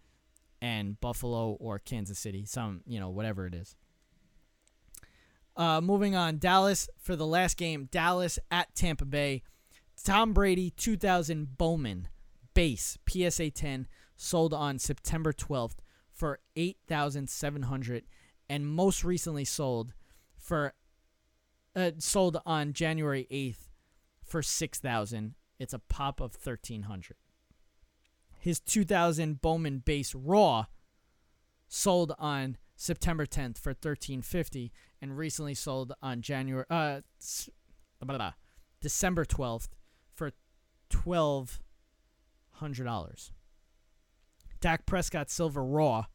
and Buffalo or Kansas City, some, you know, whatever it is. Uh, moving on, Dallas for the last game, Dallas at Tampa Bay. Tom Brady 2000 Bowman base PSA 10 sold on September 12th for 8,700 and most recently sold for uh, sold on January 8th for 6,000. It's a pop of 1300 his 2000 Bowman base Raw sold on September 10th for 1350 and recently sold on January uh blah, blah, December 12th for $1200. Dak Prescott Silver Raw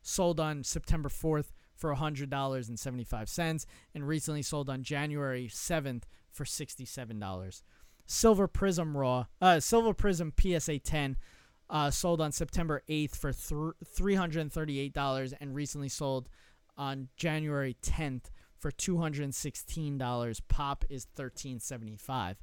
sold on September 4th for $100.75 and recently sold on January 7th for $67. Silver Prism Raw, uh Silver Prism PSA 10 uh, sold on September 8th for th- $338 and recently sold on January 10th for $216. Pop is 1375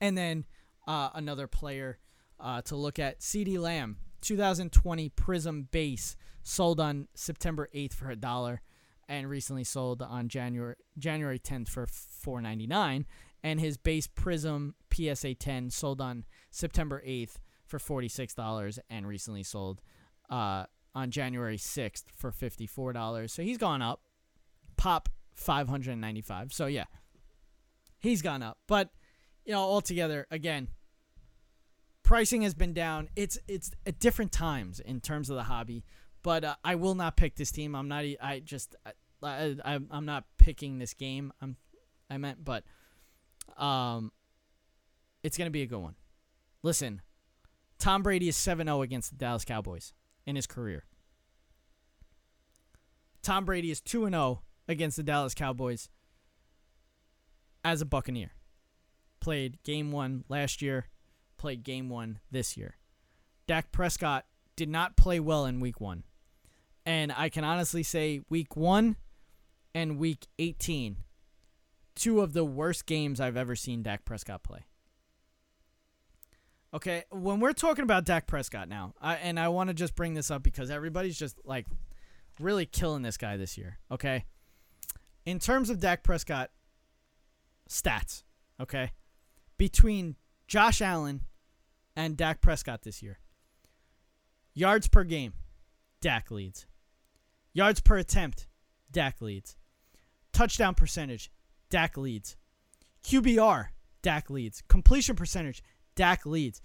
And then uh, another player uh, to look at, CeeDee Lamb, 2020 Prism base, sold on September 8th for a dollar and recently sold on January January 10th for 4.99 and his base Prism PSA 10 sold on September 8th for $46 and recently sold uh, on January 6th for $54. So he's gone up. Pop 595. So yeah. He's gone up. But you know, altogether again, pricing has been down. It's it's at different times in terms of the hobby, but uh, I will not pick this team. I'm not I just I, I I'm not picking this game. I'm I meant but um it's going to be a good one. Listen, Tom Brady is 7-0 against the Dallas Cowboys in his career. Tom Brady is 2 0 against the Dallas Cowboys as a Buccaneer. Played game 1 last year, played game 1 this year. Dak Prescott did not play well in week 1. And I can honestly say week 1 and week 18 two of the worst games I've ever seen Dak Prescott play. Okay, when we're talking about Dak Prescott now, I, and I want to just bring this up because everybody's just like really killing this guy this year. Okay, in terms of Dak Prescott stats, okay, between Josh Allen and Dak Prescott this year, yards per game, Dak leads. Yards per attempt, Dak leads. Touchdown percentage, Dak leads. QBR, Dak leads. Completion percentage, Dak leads.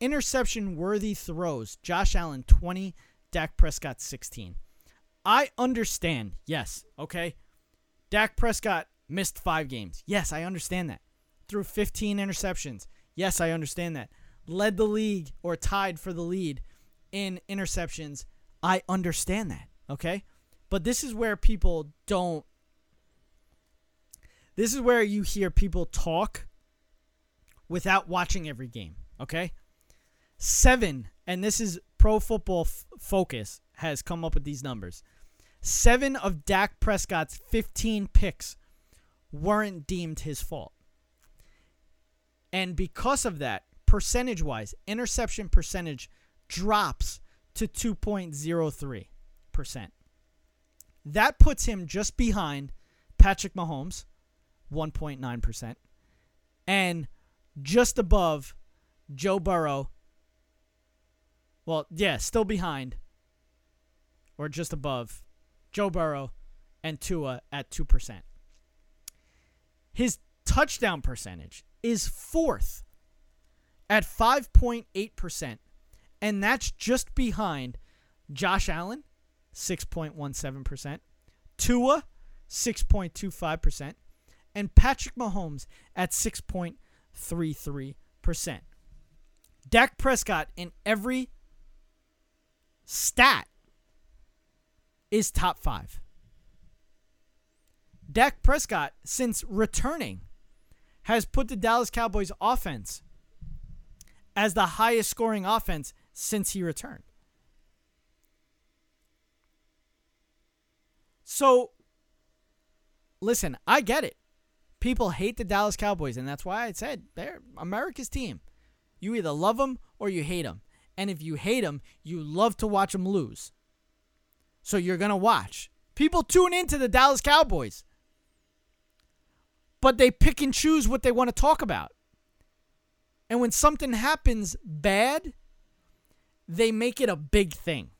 Interception worthy throws, Josh Allen 20, Dak Prescott 16. I understand, yes, okay? Dak Prescott missed five games. Yes, I understand that. Threw 15 interceptions. Yes, I understand that. Led the league or tied for the lead in interceptions. I understand that, okay? But this is where people don't this is where you hear people talk without watching every game, okay? Seven, and this is Pro Football F- Focus has come up with these numbers. Seven of Dak Prescott's 15 picks weren't deemed his fault. And because of that, percentage wise, interception percentage drops to 2.03%. That puts him just behind Patrick Mahomes, 1.9%, and just above Joe Burrow. Well, yeah, still behind or just above Joe Burrow and Tua at 2%. His touchdown percentage is fourth at 5.8%, and that's just behind Josh Allen, 6.17%, Tua, 6.25%, and Patrick Mahomes at 6.33%. Dak Prescott in every stat is top five. Dak Prescott, since returning, has put the Dallas Cowboys offense as the highest scoring offense since he returned. So, listen, I get it. People hate the Dallas Cowboys, and that's why I said they're America's team. You either love them or you hate them. And if you hate them, you love to watch them lose. So you're going to watch. People tune into the Dallas Cowboys, but they pick and choose what they want to talk about. And when something happens bad, they make it a big thing.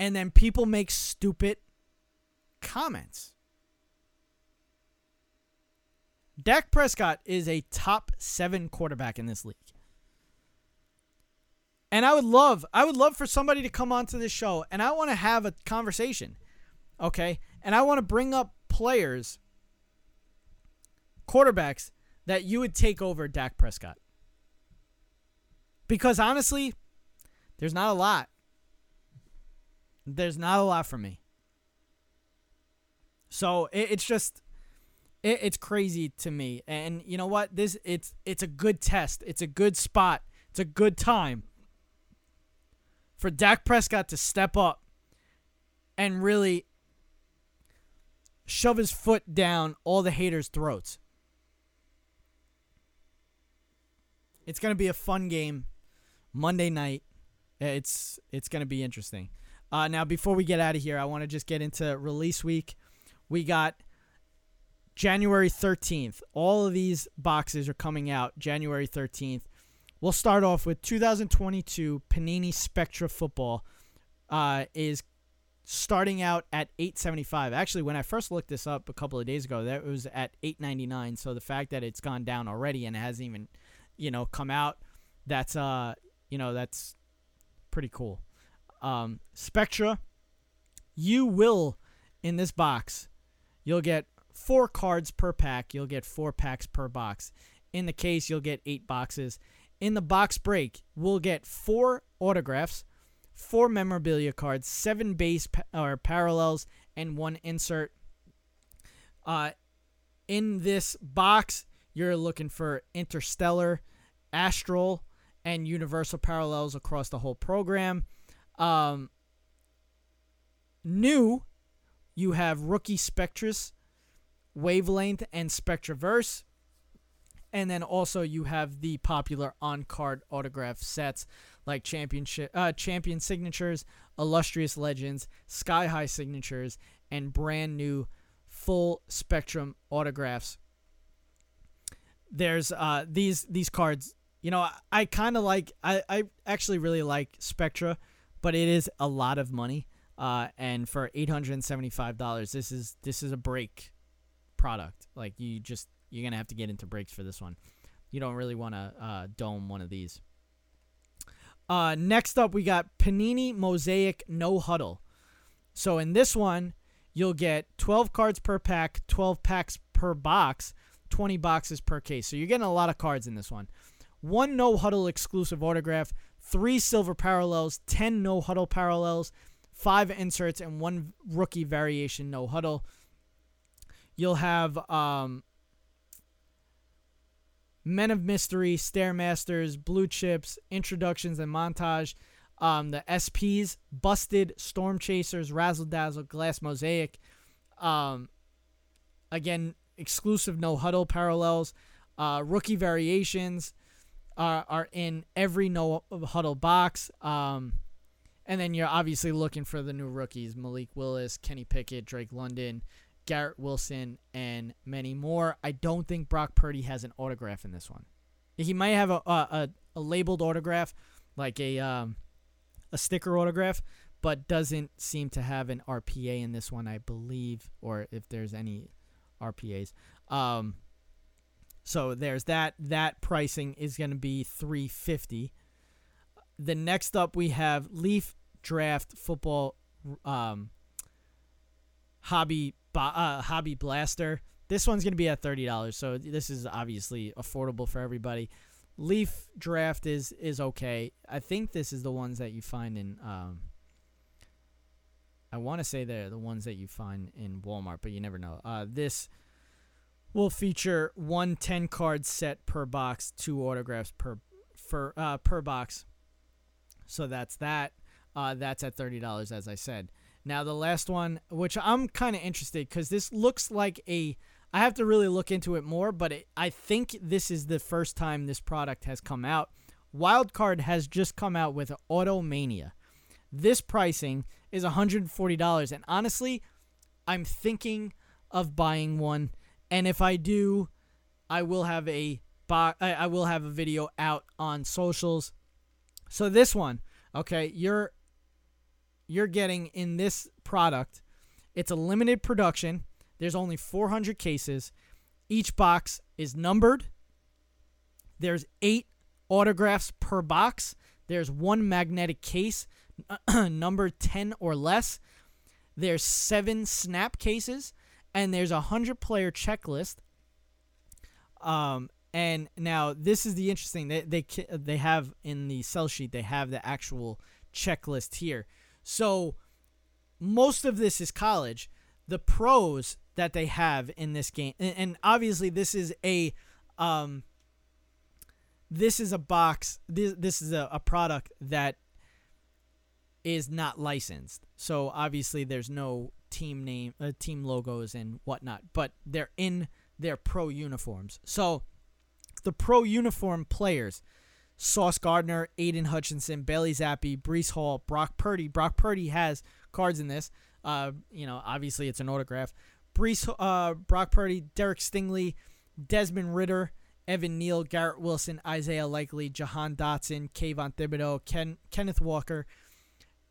And then people make stupid comments. Dak Prescott is a top seven quarterback in this league. And I would love, I would love for somebody to come onto this show and I want to have a conversation. Okay? And I want to bring up players, quarterbacks that you would take over Dak Prescott. Because honestly, there's not a lot. There's not a lot for me. So it, it's just it, it's crazy to me. And you know what? This it's it's a good test. It's a good spot. It's a good time for Dak Prescott to step up and really shove his foot down all the haters' throats. It's going to be a fun game Monday night. It's it's going to be interesting. Uh, now, before we get out of here, I want to just get into release week. We got January 13th. All of these boxes are coming out January 13th. we'll start off with 2022 Panini Spectra Football. Uh, is starting out at 875. Actually, when I first looked this up a couple of days ago, that was at 899. So the fact that it's gone down already and it hasn't even, you know, come out, that's uh, you know, that's pretty cool. Um, Spectra, you will in this box, you'll get four cards per pack. You'll get four packs per box. In the case, you'll get eight boxes. In the box break, we'll get four autographs four memorabilia cards, seven base pa- or parallels, and one insert. Uh, in this box, you're looking for interstellar, astral, and universal parallels across the whole program. Um, new, you have rookie Spectrus, wavelength, and Spectraverse. And then also you have the popular on card autograph sets like championship uh, champion signatures, illustrious legends, sky high signatures, and brand new full spectrum autographs. There's uh these these cards. You know, I, I kind of like I I actually really like Spectra, but it is a lot of money. Uh, and for eight hundred and seventy five dollars, this is this is a break product. Like you just you're gonna have to get into breaks for this one. You don't really want to uh, dome one of these. Uh, next up, we got Panini Mosaic No Huddle. So in this one, you'll get 12 cards per pack, 12 packs per box, 20 boxes per case. So you're getting a lot of cards in this one. One No Huddle exclusive autograph, three silver parallels, 10 No Huddle parallels, five inserts, and one rookie variation No Huddle. You'll have um, Men of Mystery, Stairmasters, Blue Chips, Introductions and Montage, um, the SPs, Busted, Storm Chasers, Razzle Dazzle, Glass Mosaic. Um, again, exclusive No Huddle parallels. Uh, rookie variations are, are in every No Huddle box. Um, and then you're obviously looking for the new rookies Malik Willis, Kenny Pickett, Drake London, Garrett Wilson, and many more. I don't think Brock Purdy has an autograph in this one. He might have a a, a labeled autograph, like a um, a sticker autograph, but doesn't seem to have an RPA in this one, I believe, or if there's any RPAs. Um, so there's that. That pricing is going to be 350. The next up we have Leaf Draft Football um, Hobby uh, Hobby Blaster. This one's going to be at $30, so this is obviously affordable for everybody. Leaf Draft is is okay. I think this is the ones that you find in um I want to say they're the ones that you find in Walmart, but you never know. Uh this will feature one 10 card set per box, two autographs per for uh per box. So that's that. Uh that's at $30 as I said. Now the last one, which I'm kind of interested because this looks like a. I have to really look into it more, but it, I think this is the first time this product has come out. Wildcard has just come out with Automania. This pricing is $140, and honestly, I'm thinking of buying one. And if I do, I will have a I will have a video out on socials. So this one, okay, you're you're getting in this product. It's a limited production. There's only 400 cases. Each box is numbered. There's eight autographs per box. There's one magnetic case, number 10 or less. There's seven snap cases, and there's a 100 player checklist. Um, and now this is the interesting they they they have in the sell sheet they have the actual checklist here. So most of this is college. The pros that they have in this game, and, obviously this is a, um, this is a box. This this is a, a product that is not licensed. So obviously there's no team name, uh, team logos and whatnot, but they're in their pro uniforms. So the pro uniform players Sauce Gardner, Aidan Hutchinson, Bailey Zappe, Breece Hall, Brock Purdy. Brock Purdy has cards in this. Uh, you know, obviously it's an autograph. Breece, uh, Brock Purdy, Derek Stingley, Desmond Ridder, Evan Neal, Garrett Wilson, Isaiah Likely, Jahan Dotson, Kayvon Thibodeaux, Ken, Kenneth Walker,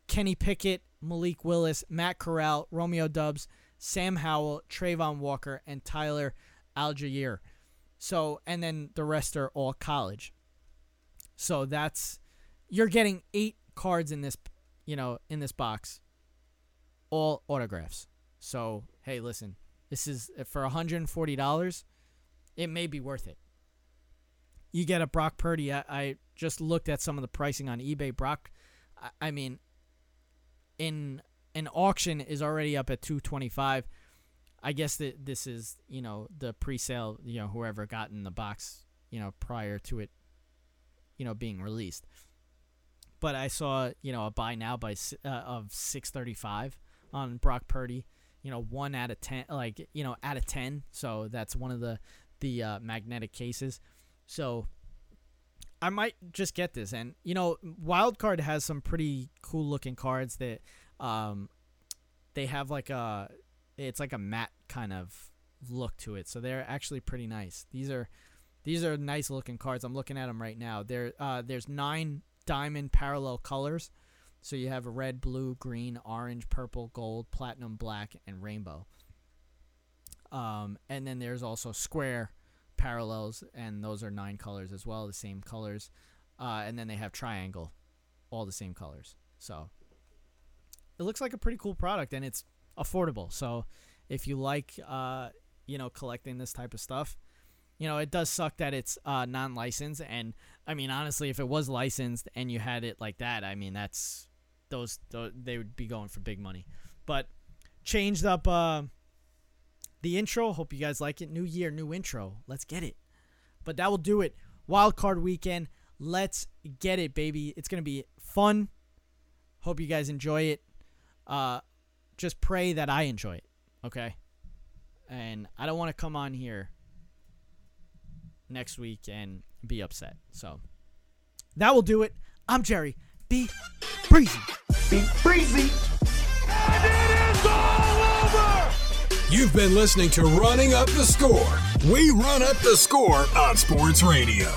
Kenny Pickett, Malik Willis, Matt Corral, Romeo Doubs, Sam Howell, Travon Walker, and Tyler Allgeier. So, and then the rest are all college. So that's you're getting eight cards in this, you know, in this box, all autographs. So hey, listen, this is uh, for $140. It may be worth it. You get a Brock Purdy. I, I just looked at some of the pricing on eBay. Brock, I, I mean, in an auction is already up at 225. I guess that this is you know the pre-sale. You know whoever got in the box. You know prior to it. You know being released. But I saw you know a buy now by uh, of 635 on Brock Purdy you know one out of ten like you know out of ten. So that's one of the the uh, magnetic cases. So i might just get this. And you know wildcard has some pretty cool looking cards that um they have like a it's like a matte kind of look to it. So they're actually pretty nice. These are these are nice looking cards i'm looking at them right now there uh there's nine diamond parallel colors so you have red, blue, green, orange, purple, gold, platinum, black, and rainbow. Um, and then there's also square parallels, and those are nine colors as well, the same colors. Uh, and then they have triangle, all the same colors. So it looks like a pretty cool product, and it's affordable. So if you like, uh, you know, collecting this type of stuff, you know, it does suck that it's uh, non-licensed. And I mean, honestly, if it was licensed and you had it like that, I mean, that's those, those they would be going for big money. But changed up uh, the intro. Hope you guys like it. New year, new intro. Let's get it. But that will do it. Wild card weekend. Let's get it, baby. It's gonna be fun. Hope you guys enjoy it. Uh, just pray that I enjoy it. Okay. And I don't want to come on here next week and be upset. So that will do it. I'm Jerry. Be breezy. Be breezy. And it is all over! You've been listening to Running Up the Score. We run up the score on sports radio.